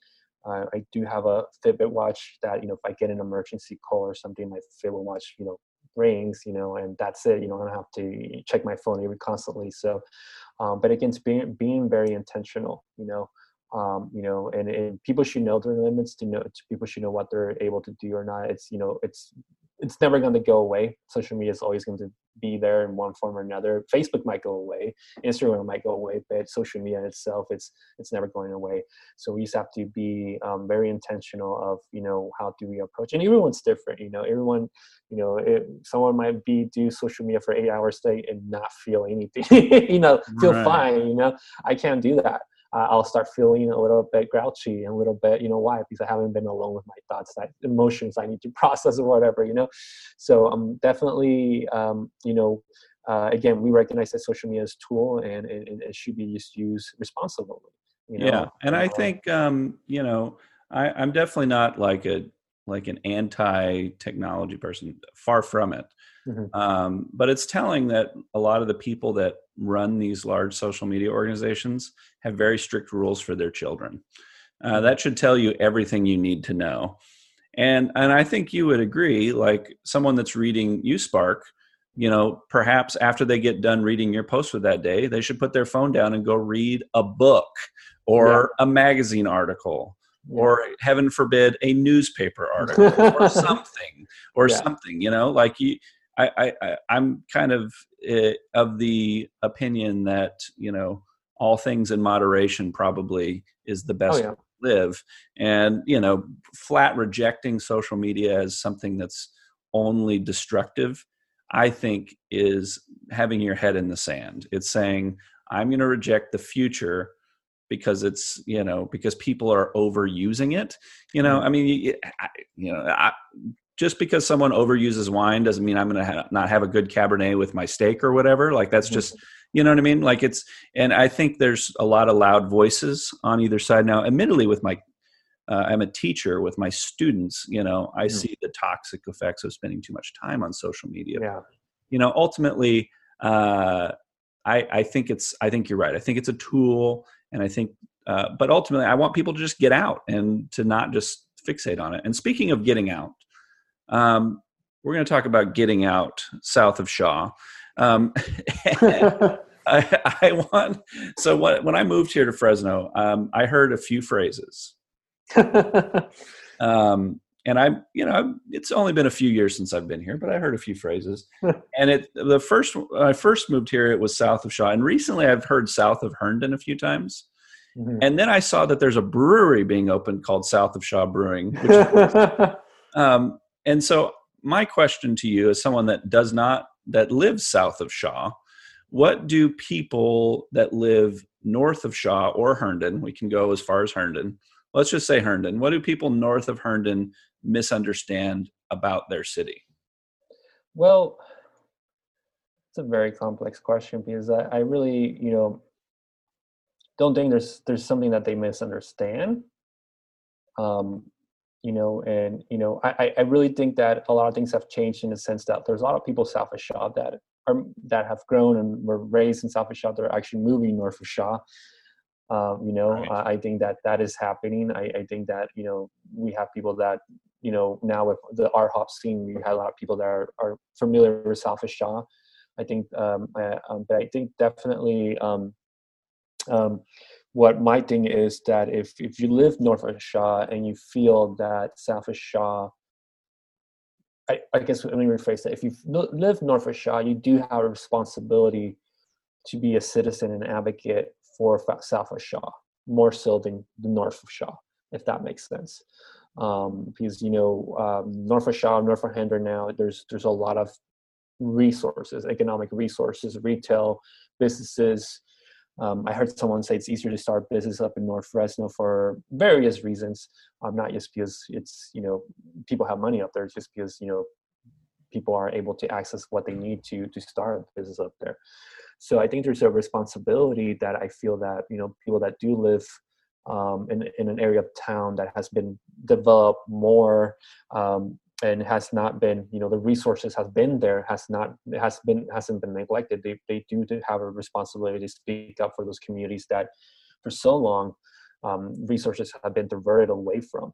uh, I do have a Fitbit watch that you know if I get an emergency call or something, my Fitbit watch you know rings, you know, and that's it. You know, I don't have to check my phone even constantly. So, um, but again, being being very intentional, you know. Um, you know, and, and people should know their limits. To know, people should know what they're able to do or not. It's you know, it's it's never going to go away. Social media is always going to be there in one form or another. Facebook might go away, Instagram might go away, but social media itself, it's it's never going away. So we just have to be um, very intentional of you know how do we approach, and everyone's different. You know, everyone, you know, it, someone might be do social media for eight hours a day and not feel anything. you know, feel right. fine. You know, I can't do that uh, I'll start feeling a little bit grouchy and a little bit, you know, why? Because I haven't been alone with my thoughts, that emotions I need to process or whatever, you know. So I'm um, definitely, um, you know, uh, again, we recognize that social media is a tool and, and, it should be used, used responsibly. You know? Yeah, and I think, um, you know, I, I'm definitely not like a like an anti-technology person. Far from it. Mm-hmm. Um, but it's telling that a lot of the people that run these large social media organizations have very strict rules for their children. Uh, that should tell you everything you need to know. And and I think you would agree, like someone that's reading USpark, you know, perhaps after they get done reading your post for that day, they should put their phone down and go read a book or yeah. a magazine article or heaven forbid a newspaper article or something or yeah. something you know like you I, I i'm kind of uh, of the opinion that you know all things in moderation probably is the best oh, yeah. live and you know flat rejecting social media as something that's only destructive i think is having your head in the sand it's saying i'm going to reject the future because it's you know because people are overusing it you know mm-hmm. i mean you, you know I, just because someone overuses wine doesn't mean i'm going to ha- not have a good cabernet with my steak or whatever like that's mm-hmm. just you know what i mean like it's and i think there's a lot of loud voices on either side now admittedly with my uh, i'm a teacher with my students you know i mm-hmm. see the toxic effects of spending too much time on social media yeah. you know ultimately uh, I, I think it's i think you're right i think it's a tool and I think, uh, but ultimately, I want people to just get out and to not just fixate on it. And speaking of getting out, um, we're going to talk about getting out south of Shaw. Um, I, I, want so what, when I moved here to Fresno, um, I heard a few phrases. um, and I, you know, it's only been a few years since I've been here, but I heard a few phrases. and it, the first, when I first moved here, it was south of Shaw, and recently I've heard south of Herndon a few times. Mm-hmm. And then I saw that there's a brewery being opened called South of Shaw Brewing. Which, um, and so my question to you, as someone that does not that lives south of Shaw, what do people that live north of Shaw or Herndon, we can go as far as Herndon, let's just say Herndon, what do people north of Herndon misunderstand about their city? Well, it's a very complex question because I, I really, you know, don't think there's there's something that they misunderstand. Um, you know, and you know, I, I really think that a lot of things have changed in the sense that there's a lot of people south of Shaw that are that have grown and were raised in south of Shaw that are actually moving north of Shaw. Um, you know, right. I, I, think that that is happening. I, I, think that you know we have people that you know now with the ArtHop scene, we have a lot of people that are, are familiar with South of Shaw. I think, um, I, um, but I think definitely um, um, what my thing is that if if you live north of Shaw and you feel that South of Shaw I, I, guess let me rephrase that. If you live north of Shaw, you do have a responsibility to be a citizen and advocate for south of Shaw, more so than the north of Shaw, if that makes sense. Um, because you know, um, north of Shaw, north of Herndon now, there's there's a lot of resources, economic resources, retail businesses. Um, I heard someone say it's easier to start business up in North Fresno for various reasons. Um, not just because it's you know people have money up there, it's just because you know people are able to access what they need to to start a business up there. So I think there's a responsibility that I feel that you know people that do live um, in in an area of town that has been developed more um, and has not been you know the resources has been there has not has been hasn't been neglected they, they do have a responsibility to speak up for those communities that for so long um, resources have been diverted away from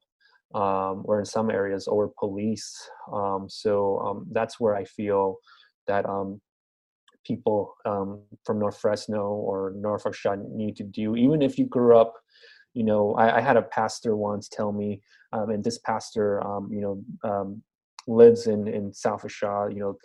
um, or in some areas over police um, so um, that's where i feel that um, people um, from North Fresno or north of Shaw need to do. Even if you grew up, you know, I, I had a pastor once tell me, um, and this pastor, um, you know, um, lives in in South Shaw. You know,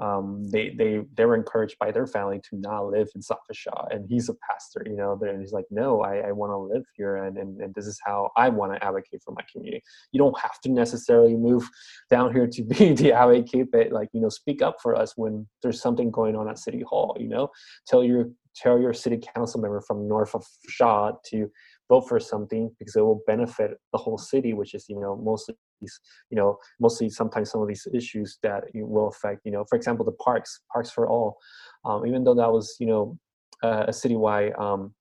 um, they they they were encouraged by their family to not live in South Shaw, and he's a pastor. You know, and he's like, no, I, I want to live here, and, and and this is how I want to advocate for my community. You don't have to necessarily move down here to be the advocate, but like you know, speak up for us when there's something going on at City Hall. You know, tell your tell your city council member from north of Shaw to vote for something because it will benefit the whole city, which is you know mostly these you know mostly sometimes some of these issues that will affect you know for example the parks parks for all. Um, even though that was you know uh, a citywide um,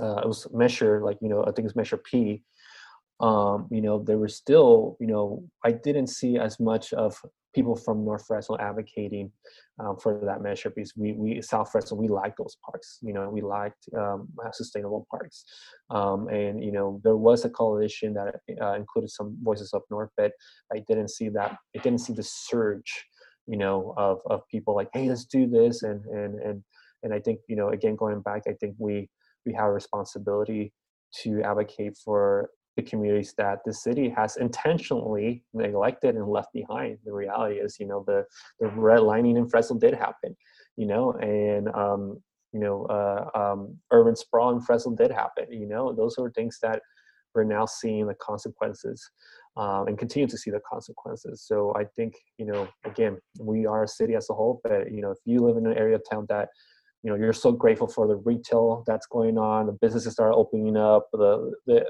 uh, it was measure like you know I think it's measure P. Um, you know there was still you know I didn't see as much of people from North Fresno advocating um, for that measure because we, we South Fresno we like those parks. You know, we liked um, sustainable parks, um, and you know there was a coalition that uh, included some voices up north, but I didn't see that. I didn't see the surge, you know, of of people like, hey, let's do this, and and and and I think you know again going back, I think we we have a responsibility to advocate for the communities that the city has intentionally neglected and left behind. The reality is, you know, the the redlining in Fresno did happen, you know, and um, you know, uh, um, urban sprawl in Fresno did happen. You know, those are things that we're now seeing the consequences um, and continue to see the consequences. So I think, you know, again, we are a city as a whole, but you know, if you live in an area of town that you know you're so grateful for the retail that's going on the businesses that are opening up the the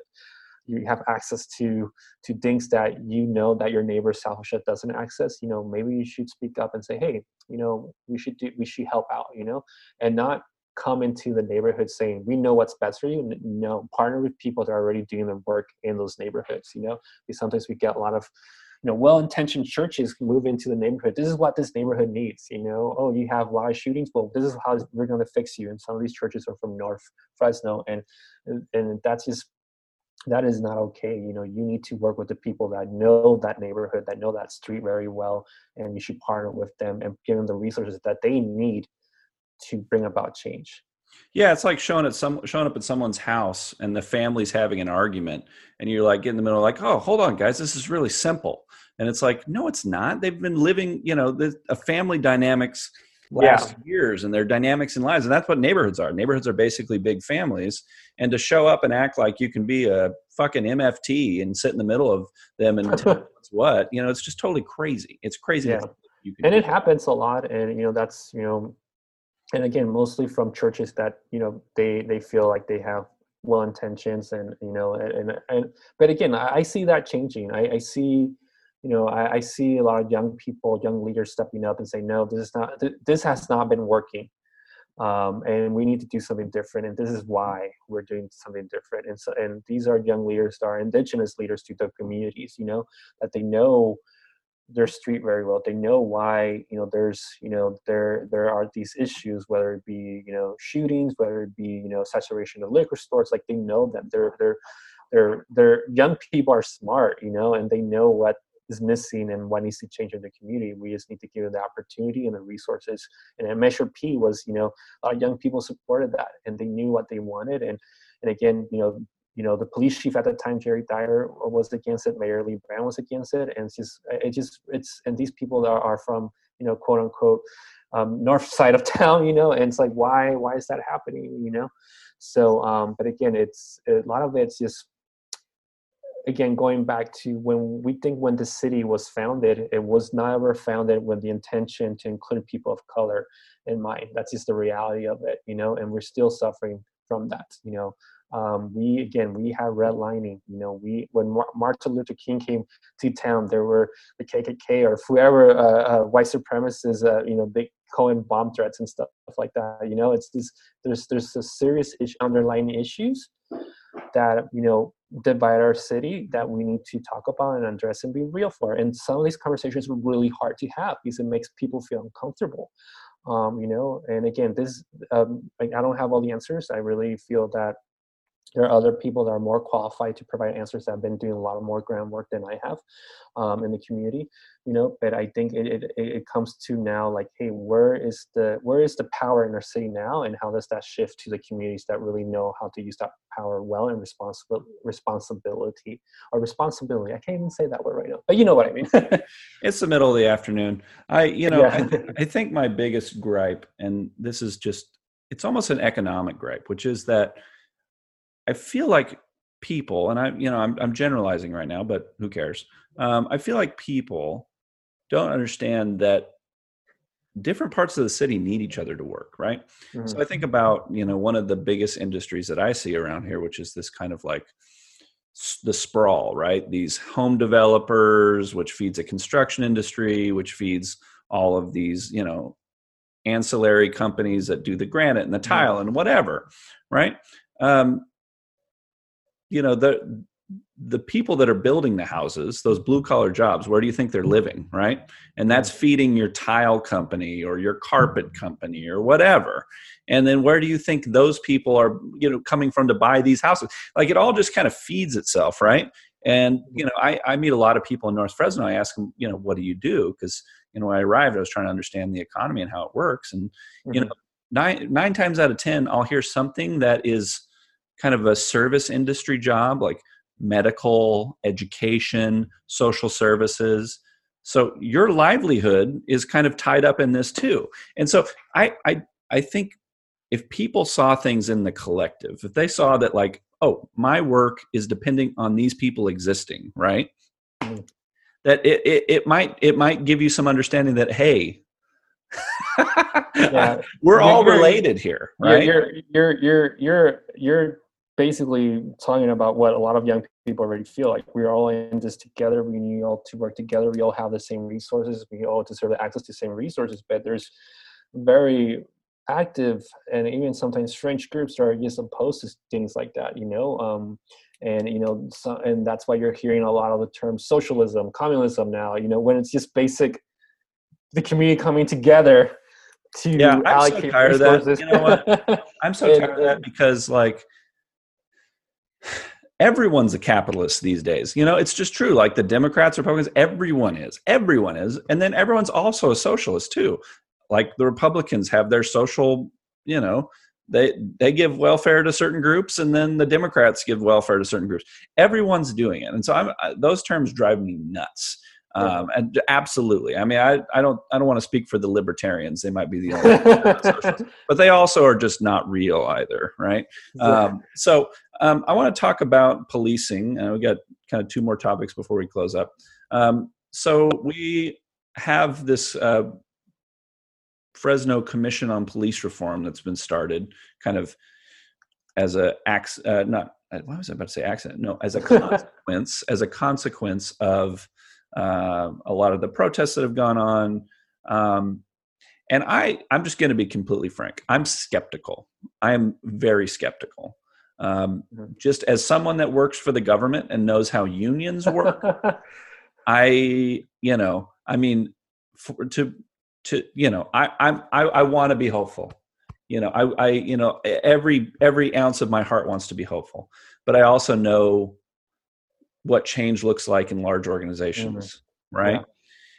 you have access to to things that you know that your neighbor South Shaw doesn't access you know maybe you should speak up and say hey you know we should do we should help out you know and not come into the neighborhood saying we know what's best for you. No partner with people that are already doing the work in those neighborhoods you know because sometimes we get a lot of you know well-intentioned churches move into the neighborhood. This is what this neighborhood needs you know oh you have a lot of shootings? Well this is how we're going to fix you and some of these churches are from north fresno and and that's just that is not okay. You know you need to work with the people that know that neighborhood that know that street very well and you should partner with them and give them the resources that they need to bring about change. Yeah it's like showing at some showing up at someone's house and the family's having an argument and you're like in the middle like oh hold on guys this is really simple. And it's like no it's not. They've been living you know the, a family dynamics last Yeah. years and their dynamics and lives. And that's what neighborhoods are. Neighborhoods are basically big families. And to show up and act like you can be a fucking MFT and sit in the middle of them and tell what's what, you know, it's just totally crazy. It's crazy. Yeah. and it happens a lot and you know that's you know and again mostly from churches that you know they they feel like they have well intentions and you know and and, and but again I, I see that changing I, I see you know I, I see a lot of young people young leaders stepping up and saying no this is not th- this has not been working um, and we need to do something different and this is why we're doing something different and so and these are young leaders that are indigenous leaders to the communities you know that they know their street very well. They know why you know there's you know there there are these issues, whether it be you know shootings, whether it be you know saturation of liquor stores. Like they know them. They're they're they're they're young people are smart, you know, and they know what is missing and what needs to change in the community. We just need to give them the opportunity and the resources. And at Measure P was you know a lot of young people supported that and they knew what they wanted. And and again, you know, you know the police chief at the time jerry dyer was against it mayor Lee Brand was against it and it's just it just it's and these people are, are from you know quote unquote um, north side of town you know and it's like why why is that happening you know so um but again it's a lot of it's just again going back to when we think when the city was founded it was never founded with the intention to include people of color in mind. That's just the reality of it you know and we're still suffering from that you know. Um, we again we have redlining you know. We when Mar- martin luther king came to town there were the kkk or whoever uh, uh, white supremacists uh, you know big calling bomb threats and stuff like that you know. It's this there's there's a serious ish, underlying issues that you know divide our city that we need to talk about and address and be real for. And some of these conversations are really hard to have because it makes people feel uncomfortable um, you know? And again this um, like, i don't have all the answers. I really feel that there are other people that are more qualified to provide answers that have been doing a lot of more groundwork than I have um, in the community, you know. But I think it, it it comes to now like, hey, where is the where is the power in our city now, and how does that shift to the communities that really know how to use that power well and responsible responsibility or responsibility? I can't even say that word right now, but you know what I mean. it's the middle of the afternoon. I, you know, Yeah. I, I think my biggest gripe, and this is just, it's almost an economic gripe, which is that I feel like people, and I, you know, I'm, I'm generalizing right now, but who cares? Um, I feel like people don't understand that different parts of the city need each other to work, right? Mhm. So I think about you know one of the biggest industries that I see around here, which is this kind of like the sprawl, right? These home developers, which feeds a construction industry, which feeds all of these you know ancillary companies that do the granite and the tile and whatever, right? Um, you know the the people that are building the houses those blue collar jobs where do you think they're living right? And that's feeding your tile company or your carpet company or whatever. And then where do you think those people are you know coming from to buy these houses? Like it all just kind of feeds itself right? And you know i, I meet a lot of people in north fresno i ask them you know what do you do? Because you know when i arrived i was trying to understand the economy and how it works. And you mm-hmm. know nine nine times out of ten i'll hear something that is kind of a service industry job like medical education social services so your livelihood is kind of tied up in this too and so i i i think if people saw things in the collective if they saw that like oh my work is depending on these people existing right Mhm. that it, it it might it might give you some understanding that hey Yeah. we're all You're- related here right You're you're you're you're you're basically talking about what a lot of young people already feel like. We're all in this together. We need all to work together. We all have the same resources. We all deserve access to the same resources. But there's very active and even sometimes strange groups that are just opposed to things like that. You know. Um, and you know, so, and that's why you're hearing a lot of the terms socialism, communism now. You know, when it's just basic, the community coming together to Yeah, I'm so allocate tired of that. You know what? I'm so tired of that because like everyone's a capitalist these days. You know, it's just true. Like the Democrats, Republicans, everyone is. Everyone is. And then everyone's also a socialist too. Like the Republicans have their social, you know, they they give welfare to certain groups and then the Democrats give welfare to certain groups. Everyone's doing it. And so I'm I, those terms drive me nuts. Um, and absolutely, I mean, I, I don't I don't want to speak for the libertarians; they might be the only, but they also are just not real either, right? Um, so um, I want to talk about policing, and we got kind of two more topics before we close up. Um, so we have this uh, Fresno Commission on Police Reform that's been started, kind of as a uh, not uh, what was I about to say accident? No, as a consequence, as a consequence of uh, a lot of the protests that have gone on. Um, and I, I'm just going to be completely frank. I'm skeptical. I'm very skeptical. Um, mm-hmm. just as someone that works for the government and knows how unions work, I, you know, I mean, for, to to you know, I I'm I, I want to be hopeful. You know, I I you know every every ounce of my heart wants to be hopeful, but I also know what change looks like in large organizations, mm-hmm. right? Yeah.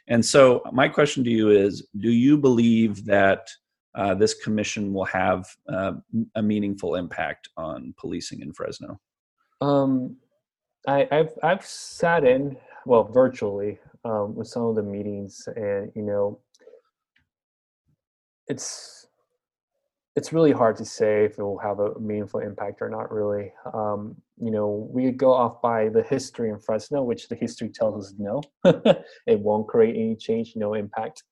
And so, my question to you is: Do you believe that uh, this commission will have uh, a meaningful impact on policing in Fresno? Um, I, have I've sat in well virtually um, with some of the meetings, and you know, it's it's really hard to say if it will have a meaningful impact or not really. Um, you know we go off by the history in fresno which the history tells us no. It won't create any change no impact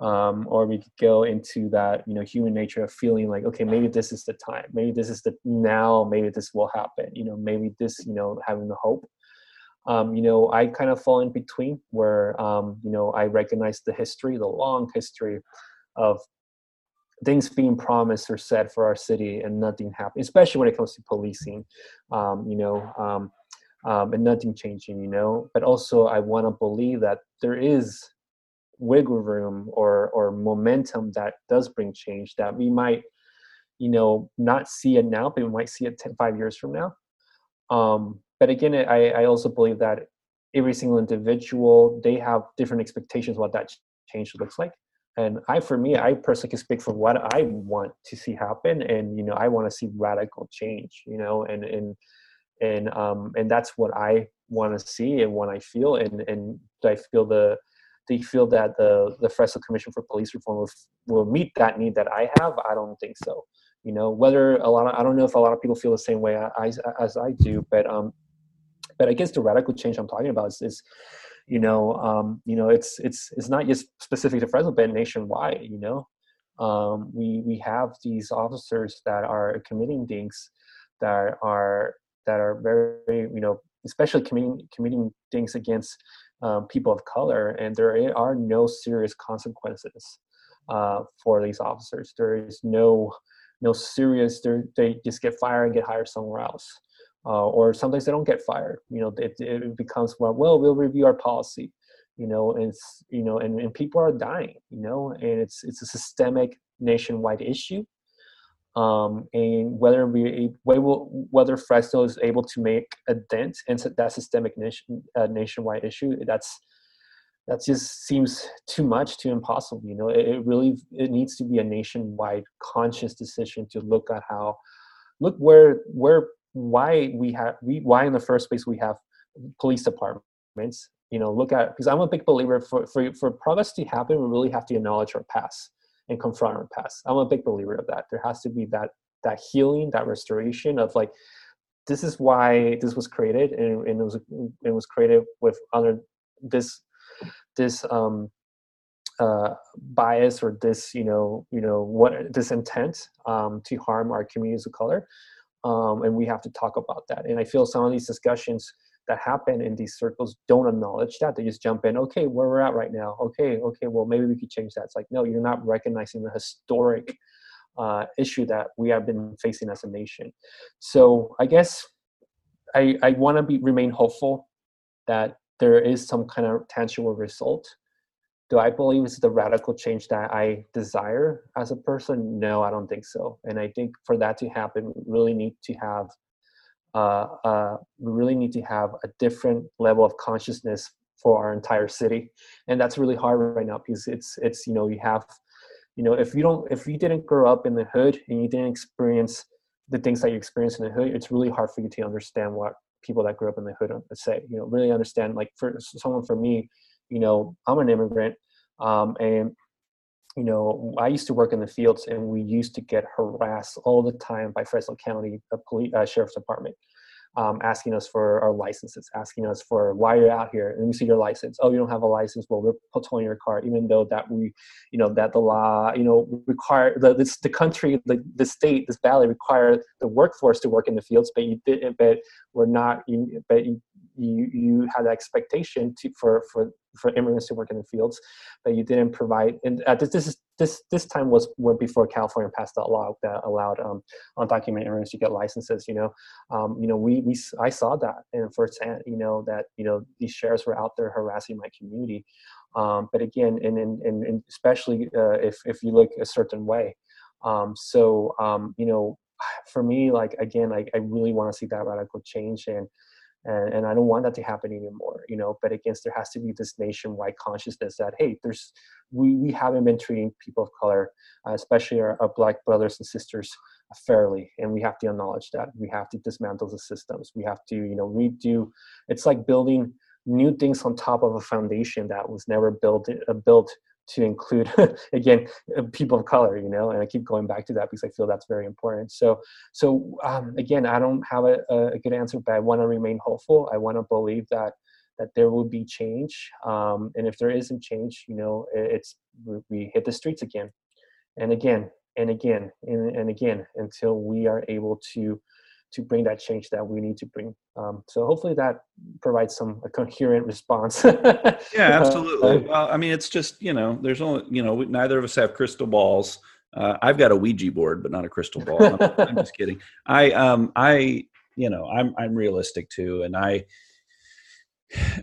um, or we could go into that you know human nature of feeling like okay maybe this is the time. Maybe this is the now. Maybe this will happen. You know maybe this you know having the hope. Um, you know i kind of fall in between where um, you know i recognize the history the long history of things being promised or said for our city and nothing happening, especially when it comes to policing, um, you know, um, um, and nothing changing, you know. But also, I want to believe that there is wiggle room or or momentum that does bring change that we might, you know, not see it now, but we might see it 10, five years from now. Um, but again, I, I also believe that every single individual they have different expectations what that change looks like and i for me i personally can speak for what i want to see happen and you know i want to see radical change you know and and and um and that's what i want to see and what i feel and and i feel the do you feel that the the Fresno Commission for Police Reform will, will meet that need that I have? I don't think so. You know, whether a lot of I don't know if a lot of people feel the same way as, as I do, but um, but I guess the radical change I'm talking about is, is you know um, you know it's it's it's not just specific to Fresno but nationwide you know um, we we have these officers that are committing things that are that are very you know especially committing committing things against um, people of color and there are no serious consequences uh, for these officers there is no no serious they just get fired and get hired somewhere else uh, or sometimes they don't get fired. You know, it, it becomes well, well, we'll review our policy. You know, and it's you know, and, and people are dying. You know, and it's it's a systemic nationwide issue. Um, and whether we whether Fresno is able to make a dent in that systemic nation, uh, nationwide issue, that's that just seems too much, too impossible. You know, it, it really it needs to be a nationwide conscious decision to look at how look where where why we have we why in the first place we have police departments you know look at because i'm a big believer for, for for progress to happen we really have to acknowledge our past and confront our past i'm a big believer of that. There has to be that that healing that restoration of like this is why this was created and, and it was it was created with other this this um uh, bias or this you know you know what this intent um, to harm our communities of color. Um, and we have to talk about that. And I feel some of these discussions that happen in these circles don't acknowledge that. They just jump in, okay, where we're at right now. Okay, okay, well, maybe we could change that. It's like, no, you're not recognizing the historic uh, issue that we have been facing as a nation. So I guess I, I want to be remain hopeful that there is some kind of tangible result do I believe it's the radical change that I desire as a person? No, I don't think so. And I think for that to happen, we really need to have uh, uh, we really need to have a different level of consciousness for our entire city, and that's really hard right now because it's it's you know you have you know if you don't if you didn't grow up in the hood and you didn't experience the things that you experience in the hood, it's really hard for you to understand what people that grew up in the hood say. You know, really understand. Like for someone for me, you know, I'm an immigrant, um, and you know, I used to work in the fields, and we used to get harassed all the time by Fresno County uh, police, uh, Sheriff's Department um, asking us for our licenses, asking us for why you're out here. And we see your license. Oh, you don't have a license. Well, we're towing your car, even though that we, you know, that the law, you know, require the this, the country, the, the state, this valley require the workforce to work in the fields, but you didn't. but we're not. You, but you, you you had the expectation to for for for immigrants to work in the fields, but you didn't provide. And uh, this, this is this this time was before California passed that law that allowed um, undocumented immigrants to get licenses. You know, um, you know, we we I saw that and firsthand. You know that you know these sheriffs were out there harassing my community. Um, but again, and, and, and especially uh, if if you look a certain way. Um, so um, you know, for me, like again, like I really want to see that radical change and and, and i don't want that to happen anymore you know but against there has to be this nationwide consciousness that hey there's we, we haven't been treating people of color uh, especially our, our, black brothers and sisters fairly and we have to acknowledge that. We have to dismantle the systems. We have to you know redo it's like building new things on top of a foundation that was never built uh, built to include again uh, people of color you know and i keep going back to that because i feel that's very important. So so um, again i don't have a, a good answer but i want to remain hopeful. I want to believe that that there will be change. Um, and if there isn't change you know it's we hit the streets again. And again and again and, and again until we are able to to bring that change that we need to bring. Um, so hopefully that provides some a coherent response. yeah, absolutely. Uh, well, I mean, it's just you know, there's only you know, neither of us have crystal balls. Uh, I've got a Ouija board, but not a crystal ball. I'm, I'm just kidding. I um I you know I'm I'm realistic too, and I.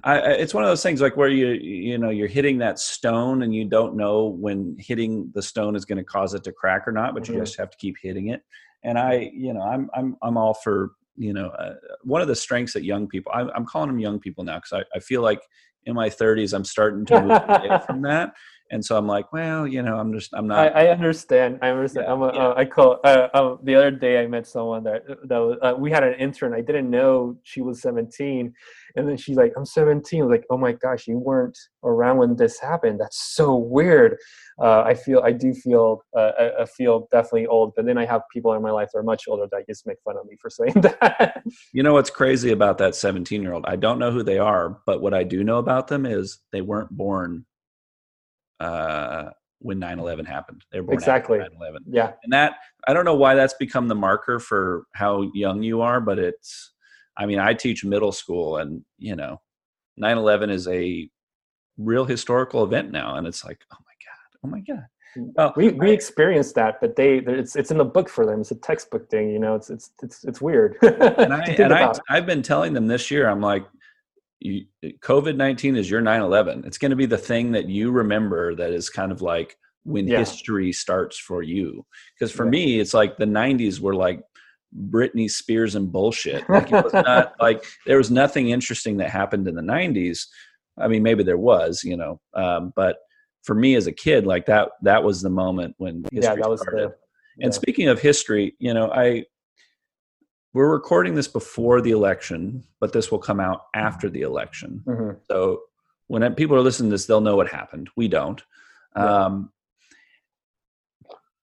I, it's one of those things like where you you know you're hitting that stone and you don't know when hitting the stone is going to cause it to crack or not, but mm-hmm. you just have to keep hitting it and I, you know, I'm I'm I'm all for you know uh, one of the strengths that young people. I'm, I'm calling them young people now because I, I feel like in my 30s I'm starting to move away from that. And so I'm like, well, you know, I'm just, I'm not. I, I understand. I understand. Yeah, I'm a, yeah. uh, I call. Uh, uh, the other day I met someone that that was, uh, we had an intern. I didn't know she was 17, and then she's like, "I'm 17." I was like, "Oh my gosh, you weren't around when this happened. That's so weird." Uh, I feel, I do feel, uh, I, feel definitely old. But then I have people in my life that are much older that just make fun of me for saying that. you know what's crazy about that 17 year old? I don't know who they are, but what I do know about them is they weren't born uh, when 9-11 happened. They were born exactly 9-11. Yeah. And that, I don't know why that's become the marker for how young you are, but it's, I mean, I teach middle school and, you know, 9-11 is a real historical event now. And it's like, oh my God, oh my God. Well, we, we experienced that, but they it's it's in the book for them. It's a textbook thing, you know. It's it's it's it's weird. and I, and I I've been telling them this year. I'm like, COVID 19 is your 9 11. It's going to be the thing that you remember that is kind of like when yeah. history starts for you. Because for yeah. me, it's like the 90s were like Britney Spears and bullshit. Like it was not like there was nothing interesting that happened in the 90s. I mean, maybe there was, you know, um, but for me as a kid, like that, that was the moment when history yeah, started. The, and speaking of history, you know, I we're recording this before the election, but this will come out after the election. Mm-hmm. So when people are listening to this, they'll know what happened. We don't. Yeah. Um,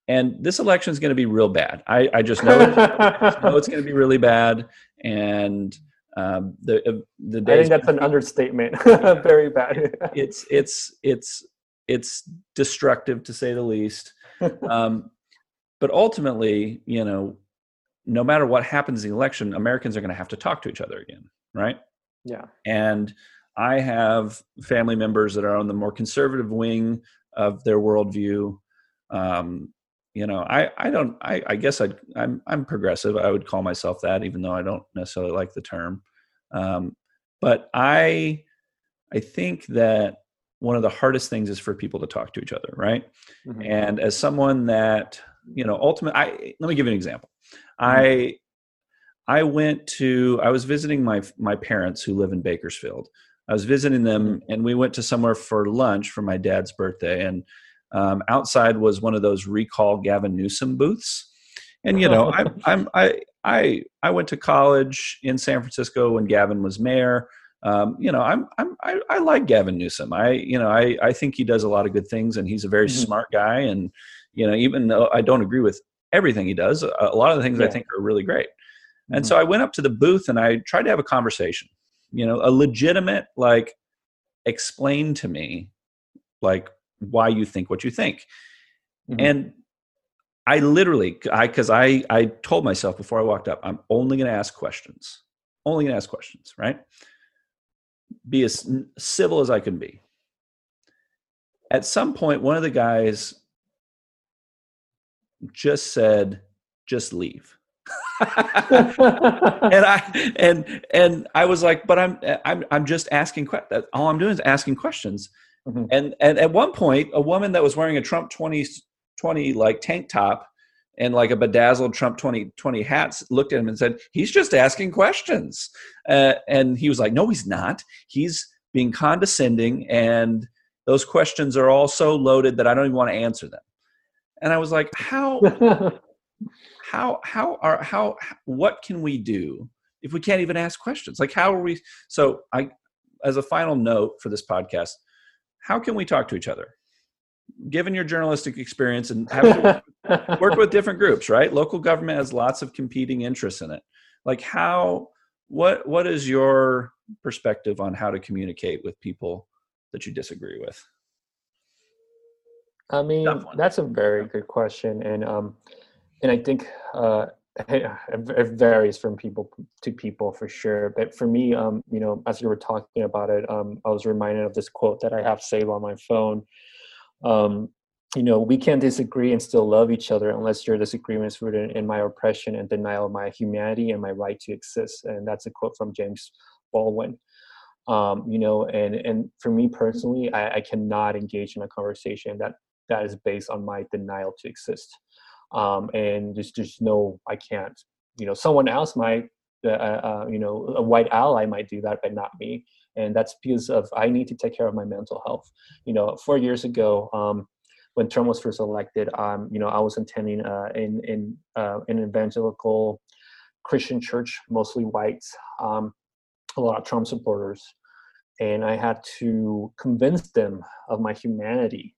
and this election is going to be real bad. I, I just know, it, I know it's going to be really bad. And um, the uh, the I think that's an understatement. Very bad. it's it's it's it's destructive to say the least. Um, but ultimately, you know, no matter what happens in the election, Americans are going to have to talk to each other again, right? Yeah. And I have family members that are on the more conservative wing of their worldview. Um, you know, I, I don't, I, I guess i I'm, I'm progressive. I would call myself that, even though I don't necessarily like the term. Um, but I, I think that one of the hardest things is for people to talk to each other, right? Mm-hmm. And as someone that, you know, ultimately, I, let me give you an example. I I went to I was visiting my my parents who live in Bakersfield. I was visiting them, mm-hmm. and we went to somewhere for lunch for my dad's birthday. And um, outside was one of those recall Gavin Newsom booths. And you know, I'm I'm I I I went to college in San Francisco when Gavin was mayor. Um, you know, I'm, I'm I, I, like Gavin Newsom. I you know I I think he does a lot of good things, and he's a very mm-hmm. smart guy. And you know, even though I don't agree with everything he does, a, lot of the things yeah. I think are really great. Mm-hmm. And so I went up to the booth and I tried to have a conversation. You know, a legitimate like explain to me like why you think what you think. Mm-hmm. And I literally, I because I I told myself before I walked up, I'm only going to ask questions. Only going to ask questions, right? Be as civil as I can be. At some point, one of the guys just said, "Just leave." and I and and I was like, "But I'm I'm I'm just asking questions. All I'm doing is asking questions." Mm-hmm. And and at one point, a woman that was wearing a Trump 20 20 like tank top and like a bedazzled Trump 2020 hats looked at him and said, He's just asking questions. Uh, and he was like, No, he's not. He's being condescending, and those questions are all so loaded that I don't even want to answer them. And I was like, How, how, how are, how, what can we do if we can't even ask questions? Like, how are we? So, I, as a final note for this podcast, how can we talk to each other? given your journalistic experience and have worked with different groups, right? Local government has lots of competing interests in it. Like how what what is your perspective on how to communicate with people that you disagree with? I mean, that's a very good question, and um, and I think uh, it varies from people to people for sure. But for me, um, you know, as you were talking about it, um, I was reminded of this quote that I have saved on my phone um, you know, we can't disagree and still love each other unless your disagreement is rooted in my oppression and denial of my humanity and my right to exist. And that's a quote from James Baldwin. Um, you know, and and for me personally, I, I, cannot engage in a conversation that that is based on my denial to exist. Um, and just just no, I can't. You know, someone else might, uh, uh, you know, a white ally might do that, but not me and that's because of I need to take care of my mental health. You know, four years ago, um, when Trump was first elected, um, you know, I was attending uh, in in uh, an evangelical Christian church, mostly whites, um, a lot of Trump supporters, and I had to convince them of my humanity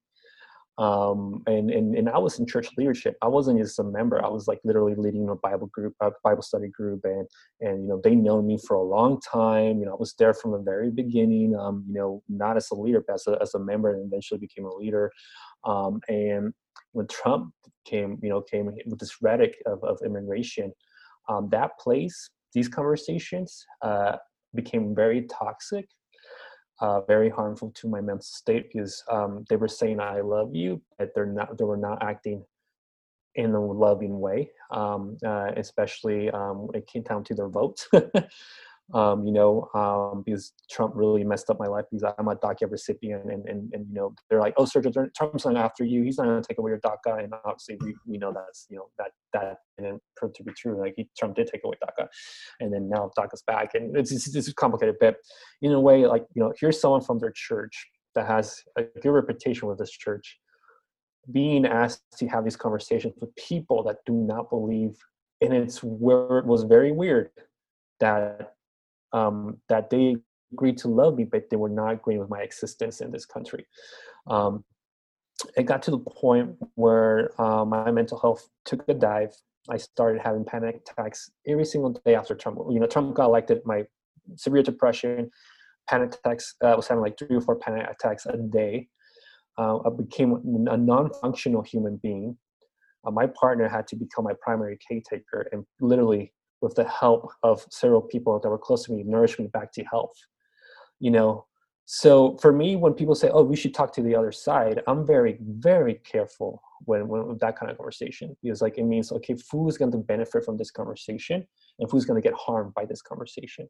um, and, and and I was in church leadership. I wasn't just a member. I was like literally leading a Bible group, a Bible study group, and and you know they know me for a long time. You know, I was there from the very beginning. Um, you know, not as a leader, but as a as a member, and eventually became a leader. Um, and when Trump came, you know, came with this rhetoric of, of immigration, um, that place, these conversations uh, became very toxic uh, very harmful to my mental state because um, they were saying I love you, but they're not. They were not acting in a loving way, um, uh, especially um, when it came down to their votes. um, you know, um, because Trump really messed up my life because I'm a DACA recipient, and, and, and you know, they're like, oh, Sergio, Trump's not after you. He's not going to take away your DACA, and obviously we, we know that's you know that that didn't prove to be true. Like he, Trump did take away DACA, and then now DACA's back, and it's it's, it's complicated. But in a way, like you know, here's someone from their church that has a good reputation with this church being asked to have these conversations with people that do not believe and it's where it was very weird that um, that they agreed to love me, but they were not agreeing with my existence in this country. Um, it got to the point where uh, my mental health took a dive. I started having panic attacks every single day after Trump. You know, Trump got elected. My severe depression, panic attacks. Uh, I was having like three or four panic attacks a day. Uh, I became a non-functional human being. Uh, my partner had to become my primary caretaker and literally with the help of several people that were close to me, nourished me back to health. You know, so for me, when people say, "Oh, we should talk to the other side," I'm very, very careful when, when with that kind of conversation because, like, it means okay, who's going to benefit from this conversation and who's going to get harmed by this conversation.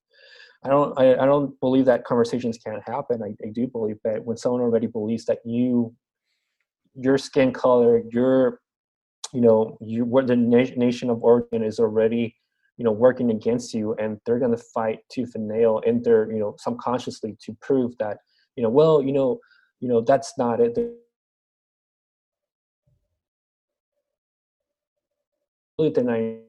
I don't, I, I don't believe that conversations can't happen. I, I do believe that when someone already believes that you, your skin color, your, you know, you what the na- nation of origin is already you know working against you and they're going to fight tooth and nail and they're you know subconsciously to prove that you know well you know you know that's not it denying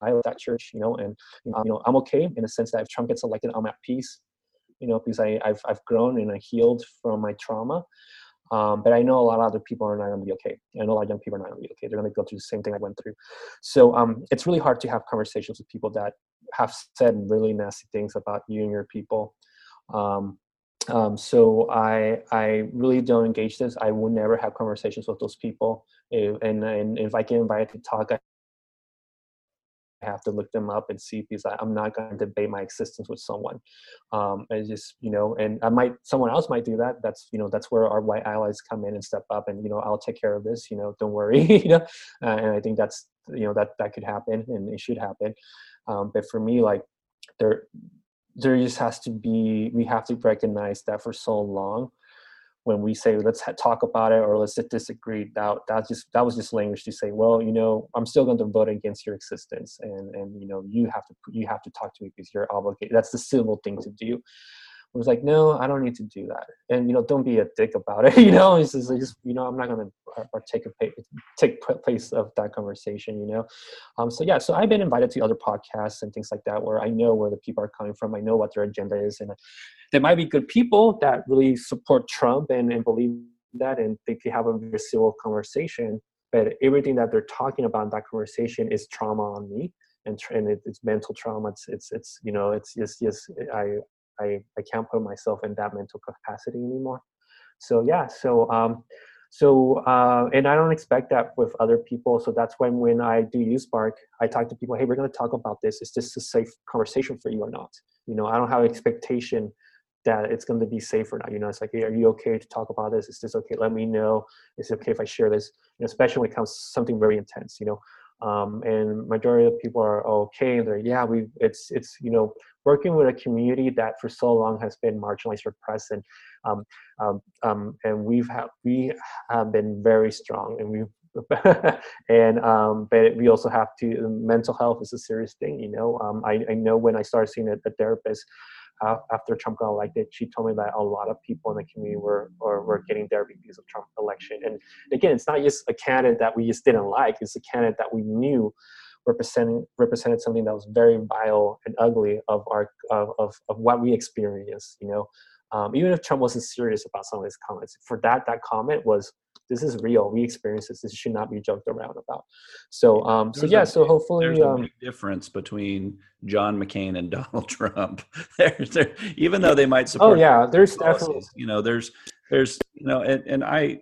I left that church, you know, and um, you know I'm okay in the sense that if Trump gets elected, I'm at peace, you know, because I, I've I've grown and I healed from my trauma. Um, but I know a lot of other people are not going to be okay. I know a lot of young people are not going to be okay. They're going to go through the same thing I went through. So um, it's really hard to have conversations with people that have said really nasty things about you and your people. Um, um, so I I really don't engage this. I will never have conversations with those people. If, and, and if I get invited to talk, I have to look them up and see because I, am not going to debate my existence with someone. Um, it's just you know, and I might someone else might do that. That's you know that's where our white allies come in and step up, and you know I'll take care of this. You know, don't worry. you know, uh, and I think that's you know that that could happen and it should happen. Um, but for me, like there there just has to be we have to recognize that for so long when we say let's talk about it or let's disagree that that just that was just language to say well you know i'm still going to vote against your existence and and you know you have to you have to talk to me because you're obligated. That's the civil thing to do was like, no, I don't need to do that. And, you know, don't be a dick about it. You know, it's just, just you know, I'm not going to of take place of that conversation, you know? Um, so yeah, so I've been invited to other podcasts and things like that, where I know where the people are coming from. I know what their agenda is. And there might be good people that really support Trump and, and believe that, and they can have a very civil conversation. But everything that they're talking about in that conversation is trauma on me and, and it's mental trauma. It's, it's, it's, you know, it's just, yes, I, I, I can't put myself in that mental capacity anymore. So yeah, so um, so uh, and I don't expect that with other people. So that's when when I do USpark, I talk to people. Hey, we're going to talk about this. Is this a safe conversation for you or not? You know, I don't have expectation that it's going to be safe or not. You know, it's like, hey, are you okay to talk about this? Is this okay? Let me know. Is it okay if I share this? You know, especially when it comes to something very intense. You know, um, and majority of people are okay. They're yeah, we it's it's you know working with a community that for so long has been marginalized, repressed, and um, um, um, and we've have we have been very strong, and we and um, but we also have to mental health is a serious thing. You know, um, I, I know when I started seeing a, a therapist after Trump got elected, she told me that a lot of people in the community were or were getting therapy because of Trump election. And again, it's not just a candidate that we just didn't like; it's a candidate that we knew represented represented something that was very vile and ugly of our of of, of what we experience. You know, um, even if Trump wasn't serious about some of his comments, for that that comment was this is real. We experience this. This should not be joked around about. So, um, so yeah. So hopefully, there's um, a big difference between John McCain and Donald Trump. there's there, even though they might oh, support. Oh yeah, there's policies, definitely. You know, there's there's you know, and, and I,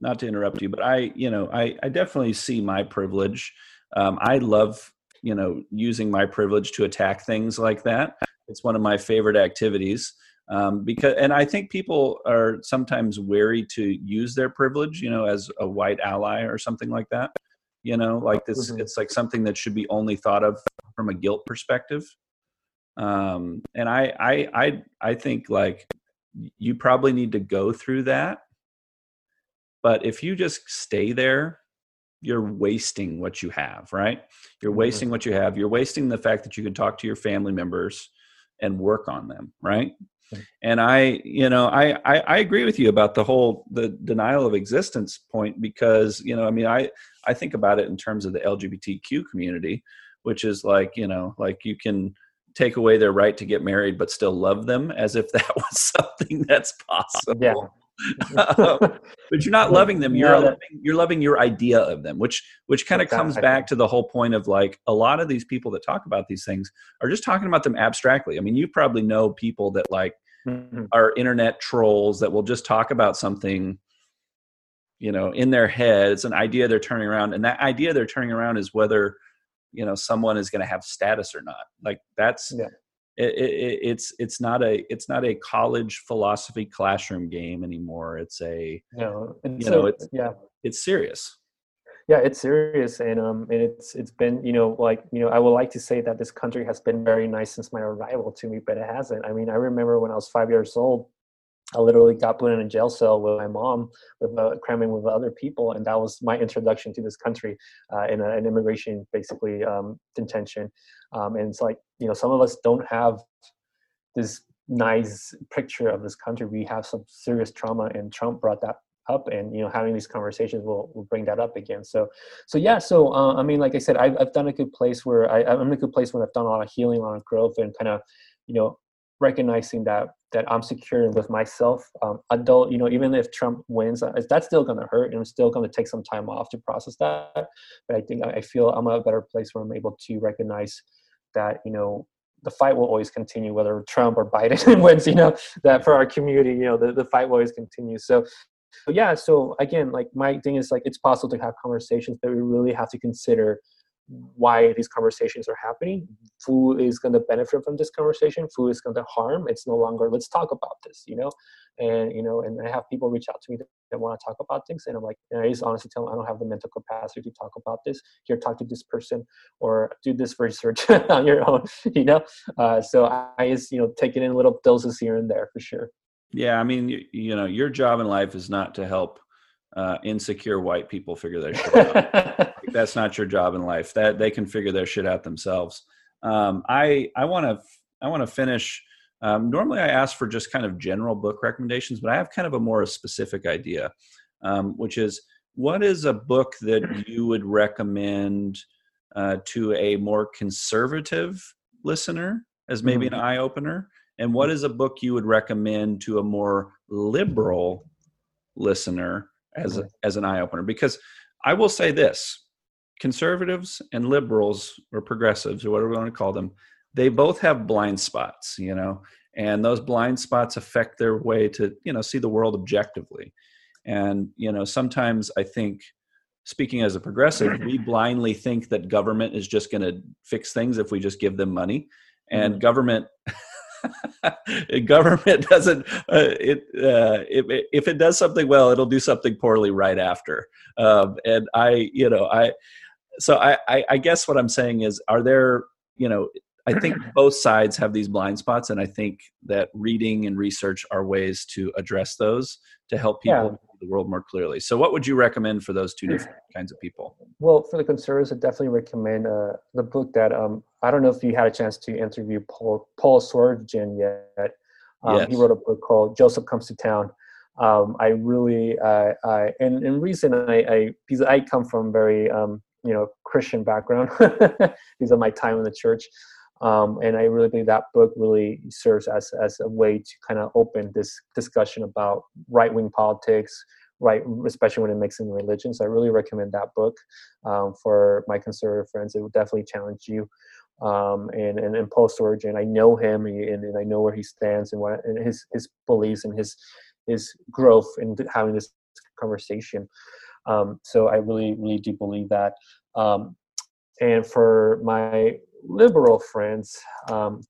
not to interrupt you, but I you know I I definitely see my privilege. Um, I love you know using my privilege to attack things like that. It's one of my favorite activities um, because and i think people are sometimes wary to use their privilege you know as a white ally or something like that. You know like this mm-hmm. it's like something that should be only thought of from a guilt perspective. Um, and I, I i i think like you probably need to go through that. But if you just stay there you're wasting what you have right? You're mm-hmm. wasting what you have. You're wasting the fact that you can talk to your family members and work on them right and i you know I, I, I agree with you about the whole the denial of existence point because you know i mean i i think about it in terms of the lgbtq community which is like you know like you can take away their right to get married but still love them as if that was something that's possible. yeah but you're not loving them you're loving you're loving your idea of them which which kind of comes back to the whole point of like a lot of these people that talk about these things are just talking about them abstractly. I mean you probably know people that like mm-hmm. are internet trolls that will just talk about something you know in their head. It's an idea they're turning around and that idea they're turning around is whether you know someone is going to have status or not. Like that's yeah it, it, it's it's not a it's not a college philosophy classroom game anymore. It's a no, it's you know it's yeah it's serious. Yeah, it's serious, and um, and it's it's been you know like you know I would like to say that this country has been very nice since my arrival to me, but it hasn't. I mean, I remember when I was five years old, I literally got put in a jail cell with my mom, with uh, cramming with other people, and that was my introduction to this country uh, in a, an immigration basically um, detention. Um, and it's like you know, some of us don't have this nice picture of this country. We have some serious trauma, and Trump brought that up and you know having these conversations will, will bring that up again. So so yeah so uh, i mean like i said I've, I've done a good place where I, i'm in a good place when i've done a lot of healing a lot of growth and kind of you know recognizing that that i'm secure with myself. Um, adult you know even if trump wins uh, that's still going to hurt and i'm still going to take some time off to process that. But i think i feel i'm a better place where i'm able to recognize that you know the fight will always continue whether trump or biden wins you know that for our community you know the, the fight will always continue. So so yeah so again like my thing is like it's possible to have conversations but we really have to consider why these conversations are happening. Who is going to benefit from this conversation. Who is going to harm. It's no longer let's talk about this you know? And you know and i have people reach out to me that, that want to talk about things and i'm like and i just honestly tell them i don't have the mental capacity to talk about this. Here talk to this person or do this research on your own you know? Uh, so i just you know take it in little doses here and there for sure. Yeah, I mean, you, you know, your job in life is not to help uh, insecure white people figure their shit out. That's not your job in life. That they can figure their shit out themselves. Um, I I want to I want to finish. Um, normally, I ask for just kind of general book recommendations, but I have kind of a more specific idea, um, which is what is a book that you would recommend uh, to a more conservative listener as maybe mm-hmm. an eye opener, and what is a book you would recommend to a more liberal listener as a, as an eye opener? Because I will say this: conservatives and liberals or progressives or whatever we want to call them, they both have blind spots, you know, and those blind spots affect their way to you know see the world objectively. And you know, sometimes I think speaking as a progressive, we blindly think that government is just going to fix things if we just give them money. And mm-hmm. government government doesn't uh, it, uh, if, if it does something well it'll do something poorly right after um, and i you know i so I, I i guess what i'm saying is are there you know i think both sides have these blind spots and i think that reading and research are ways to address those to help people yeah. see the world more clearly so what would you recommend for those two different kinds of people well for the conservatives i definitely recommend uh, the book that um, I don't know if you had a chance to interview Paul Paul Sorgen yet. Um, yes. He wrote a book called Joseph Comes to Town. Um, I really, uh, I, and in reason I, I, because I come from very, um, you know, Christian background. These are my time in the church. Um, and I really believe that book really serves as, as a way to kind of open this discussion about right wing politics, right, especially when it makes in religion. So I really recommend that book um, for my conservative friends. It will definitely challenge you um, and, and, and Paul Sorgen. I know him and, and I know where he stands and what and his, his beliefs and his, his growth in having this conversation. Um, so I really, really do believe that. Um, and for my liberal friends, um,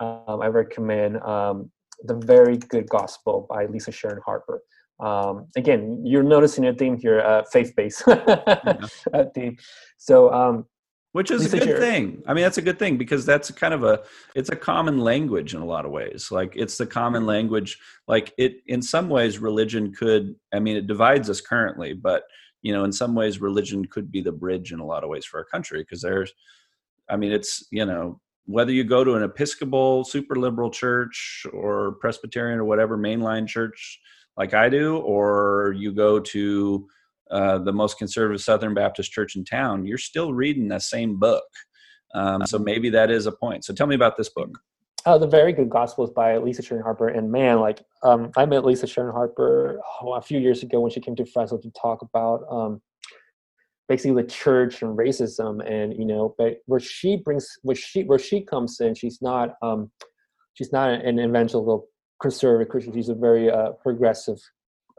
um, I recommend um, The Very Good Gospel by Lisa Sharon Harper. Um, again, you're noticing a theme here, uh, faith-based yeah. theme. So um, which is a good thing. I mean that's a good thing because that's kind of a it's a common language in a lot of ways. Like it's the common language like it in some ways religion could i mean it divides us currently but you know in some ways religion could be the bridge in a lot of ways for our country because there's i mean it's you know whether you go to an episcopal super liberal church or presbyterian or whatever mainline church like i do or you go to uh, the most conservative Southern Baptist church in town, you're still reading the same book. Um, so maybe that is a point. So tell me about this book. Oh, the very good Gospels by Lisa Sharon Harper, and man, like um, I met Lisa Sharon Harper oh, a few years ago when she came to Fresno to talk about um, basically the church and racism, and you know, but where she brings, where she where she comes in, she's not um, she's not an evangelical conservative Christian. She's a very uh, progressive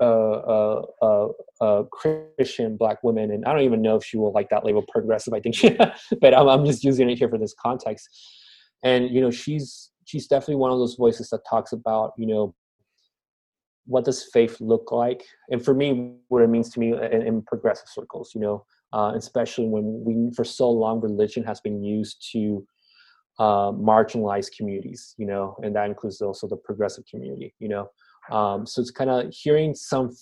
uh, Christian black women, and I don't even know if she will like that label progressive. I think she, but I'm, I'm just using it here for this context. And you know, she's she's definitely one of those voices that talks about you know what does faith look like, and for me, what it means to me in, in progressive circles. You know, uh, especially when we for so long religion has been used to uh, communities. You know, and that includes also the progressive community. You know. Um, so it's kind of hearing some,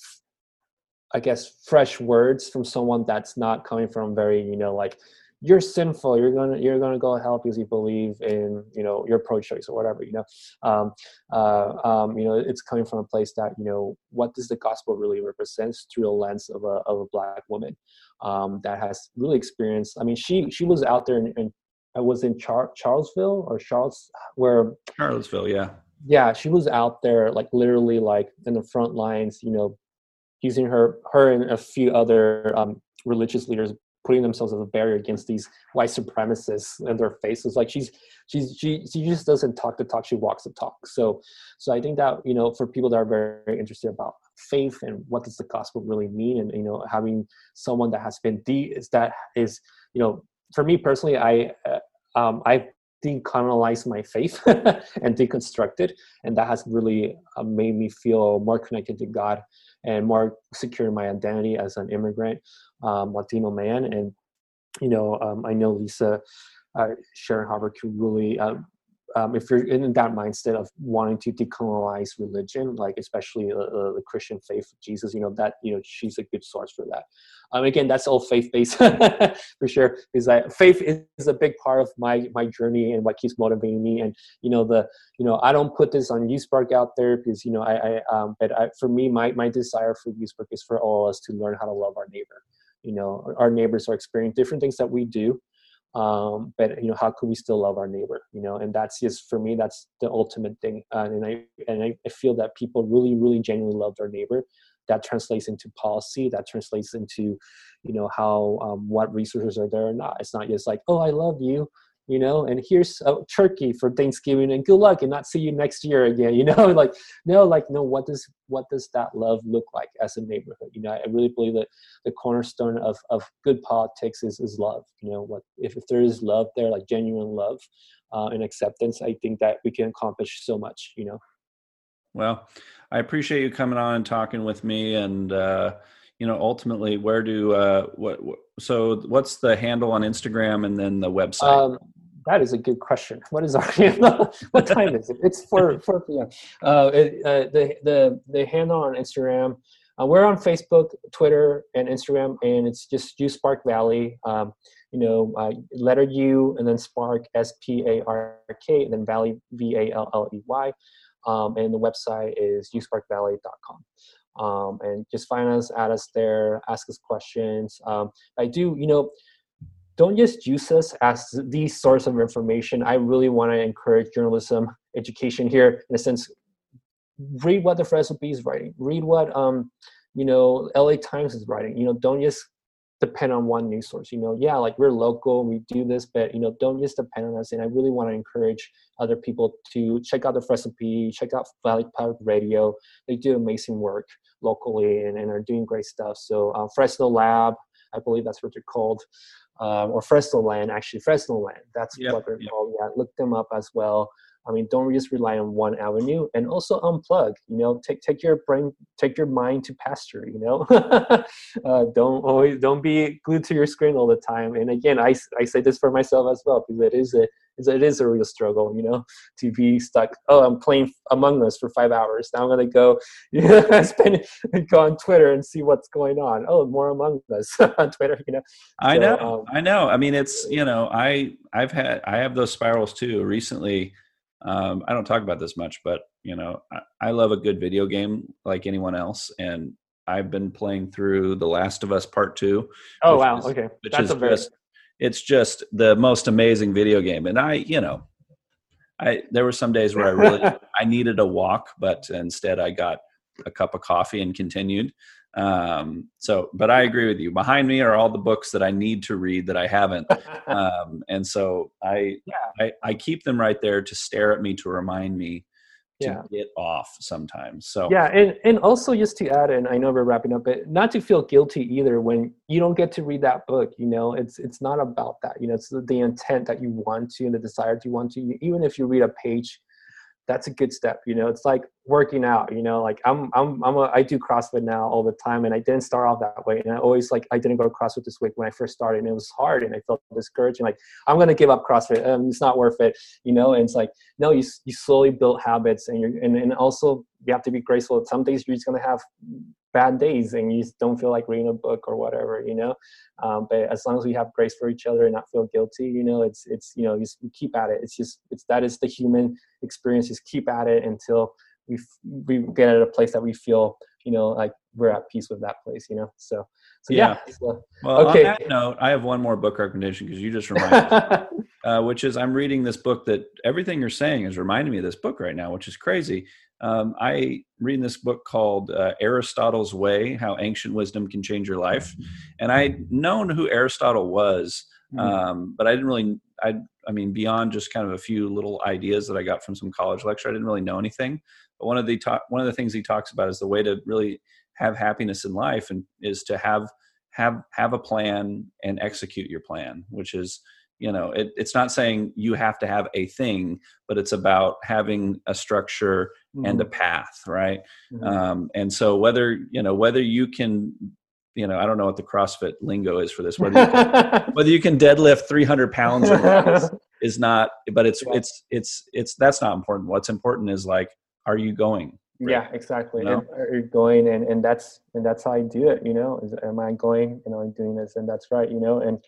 I guess, fresh words from someone that's not coming from very, you know, like you're sinful. You're gonna you're gonna go to hell because you believe in you know your pro-choice or whatever you know? Um, uh, um, you know it's coming from a place that you know what does the gospel really represents through the lens of a, of a black woman um, that has really experienced i mean she she was out there and i was in Char- charlesville or charles where charlottesville yeah yeah she was out there like literally like in the front lines you know using her her and a few other um, religious leaders putting themselves as a barrier against these white supremacists in their faces. Like she's she's she she just doesn't talk the talk she walks the talk. So so i think that you know for people that are very, very interested about faith and what does the gospel really mean and you know having someone that has been de is that is you know for me personally i uh, um i decolonize my faith and deconstruct it and that has really uh, made me feel more connected to god and more secure in my identity as an immigrant um, Latino man. And you know, um, I know Lisa uh, Sharon Harper could really um, um, if you're in that mindset of wanting to decolonize religion, like especially uh, uh, the Christian faith Jesus, you know that you know she's a good source for that. Um, again, that's all faith based for sure. Is that faith is a big part of my my journey and what keeps motivating me. And you know the you know I don't put this on USpark out there because you know I, I um, but I, for me my my desire for USpark is for all of us to learn how to love our neighbor. You know our neighbors are experiencing different things that we do um, but you know how could we still love our neighbor you know? And that's just for me that's the ultimate thing. Uh, and i and I, feel that people really really genuinely love their neighbor. That translates into policy. That translates into you know how um, what resources are there or not. It's not just like oh i love you you know, and here's a turkey for Thanksgiving and good luck and not see you next year again, you know, like, no, like, no, what does, what does that love look like as a neighborhood? You know, I really believe that the cornerstone of, of good politics is, is love, you know, what, if, if there is love there, like genuine love uh, and acceptance, I think that we can accomplish so much, you know? Well, I appreciate you coming on and talking with me and, uh, you know ultimately where do uh what, what, so what's the handle on instagram and then the website um, that is a good question. What is our what time is it? It's four four p.m. Uh, it, uh, the the the handle on Instagram. Uh, we're on Facebook, Twitter, and Instagram, and it's just USpark Valley. Um, you know, uh, letter U and then Spark S P A R K and then Valley V A L L E Y. Um, and the website is usparkvalley.com. Um, and just find us, add us there, ask us questions. Um, I do, you know, don't just use us as the source of information. I really want to encourage journalism education here in a sense. Read what the Fresno Bee is writing. Read what um, you know LA Times is writing. You know, don't just depend on one news source. You know, yeah, like we're local, we do this, but you know, don't just depend on us. And I really want to encourage other people to check out the Fresno Bee, check out Valley Public Radio. They do amazing work locally and, and are doing great stuff. So uh, Fresno Lab, I believe that's what they're called um, or Fresnoland, actually Fresnoland. That's yep, what they're yep. called. Yeah, look them up as well. I mean, don't just rely on one avenue, and also unplug. You know, take take your brain, take your mind to pasture. You know, uh, don't always don't be glued to your screen all the time. And again, I I say this for myself as well because it is a it is a real struggle. You know, to be stuck. Oh, I'm playing Among Us for five hours. Now I'm gonna go you know, spend go on Twitter and see what's going on. Oh, more Among Us on Twitter. You know, I so, know, um, I know. I mean, it's you know, I I've had I have those spirals too recently um, I don't talk about this much, but you know, I, I, love a good video game like anyone else, and I've been playing through The Last of Us Part Two. Oh wow! Is, okay, That's is very... just it's just the most amazing video game, and I, you know, I there were some days where I really I needed a walk, but instead I got a cup of coffee and continued. Um, so, but I agree with you. Behind me are all the books that I need to read that I haven't. Um, and so I, yeah. I, I keep them right there to stare at me to remind me to yeah. get off sometimes. So yeah, and and also just to add, and I know we're wrapping up, but not to feel guilty either when you don't get to read that book. You know, it's it's not about that. You know, it's the, the intent that you want to and the desire that you want to. Even if you read a page that's a good step you know it's like working out you know like i'm i'm i'm a, i do crossfit now all the time and i didn't start off that way and i always like i didn't go to crossfit this week when i first started and it was hard and i felt discouraged and like i'm gonna give up crossfit um, it's not worth it you know and it's like no you, you slowly build habits and you're and, and also you have to be graceful. Some days you're just gonna have bad days and you don't feel like reading a book or whatever you know? Um, but as long as we have grace for each other and not feel guilty you know it's it's you know you keep at it. It's just it's that is the human experience. Just keep at it until we we get at a place that we feel you know like we're at peace with that place you know? So so yeah, yeah. Well okay. on that note i have one more book recommendation because you just reminded me uh, which is i'm reading this book that everything you're saying is reminding me of this book right now which is crazy um, I read this book called uh, Aristotle's Way: How Ancient Wisdom Can Change Your Life, and I'd known who Aristotle was, mm-hmm. um, but I didn't really. I I mean, beyond just kind of a few little ideas that I got from some college lecture, I didn't really know anything. But one of the talk, one of the things he talks about is the way to really have happiness in life, and is to have have have a plan and execute your plan, which is you know it, it's not saying you have to have a thing but it's about having a structure mm-hmm. and a mm-hmm. path right mm-hmm. um, and so whether you know whether you can you know i don't know what the crossfit lingo is for this whether you can, whether you can deadlift 300 pounds is not but it's yeah. it's it's it's that's not important what's important is like are you going right? yeah exactly know? are you going and and that's and that's how i do it you know is am i going know i'm doing this and that's right you know and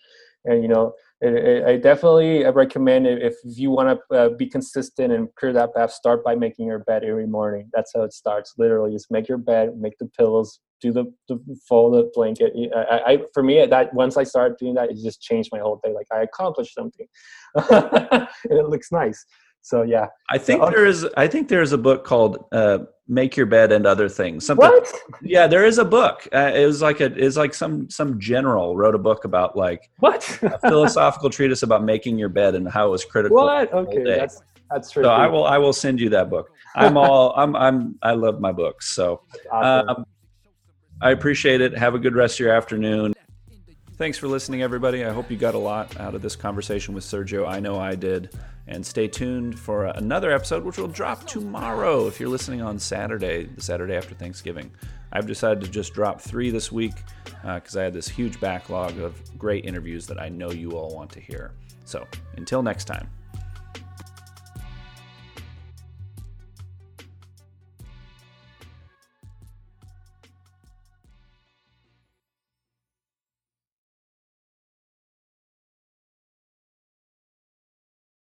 and you know I definitely recommend if you want to uh, be consistent and clear that path, start by making your bed every morning. That's how it starts. Literally, just make your bed, make the pillows, do the, the fold the blanket. I, I, for me, that once I started doing that, it just changed my whole day. Like I accomplished something, and it looks nice so yeah. I think so, there is i think there is a book called uh, make your bed and other things. Something what? yeah there is a book. Uh, it was like a is like some some general wrote a book about like what? a philosophical treatise about making your bed and how it was critical what? okay that's that's true so i will i will send you that book. I'm all i'm i'm i love my books. So awesome. um, i appreciate it. Have a good rest of your afternoon Thanks for listening, everybody. I hope you got a lot out of this conversation with Sergio. I know I did. And stay tuned for another episode, which will drop tomorrow if you're listening on Saturday, the Saturday after Thanksgiving. I've decided to just drop three this week because uh, I had this huge backlog of great interviews that I know you all want to hear. So until next time.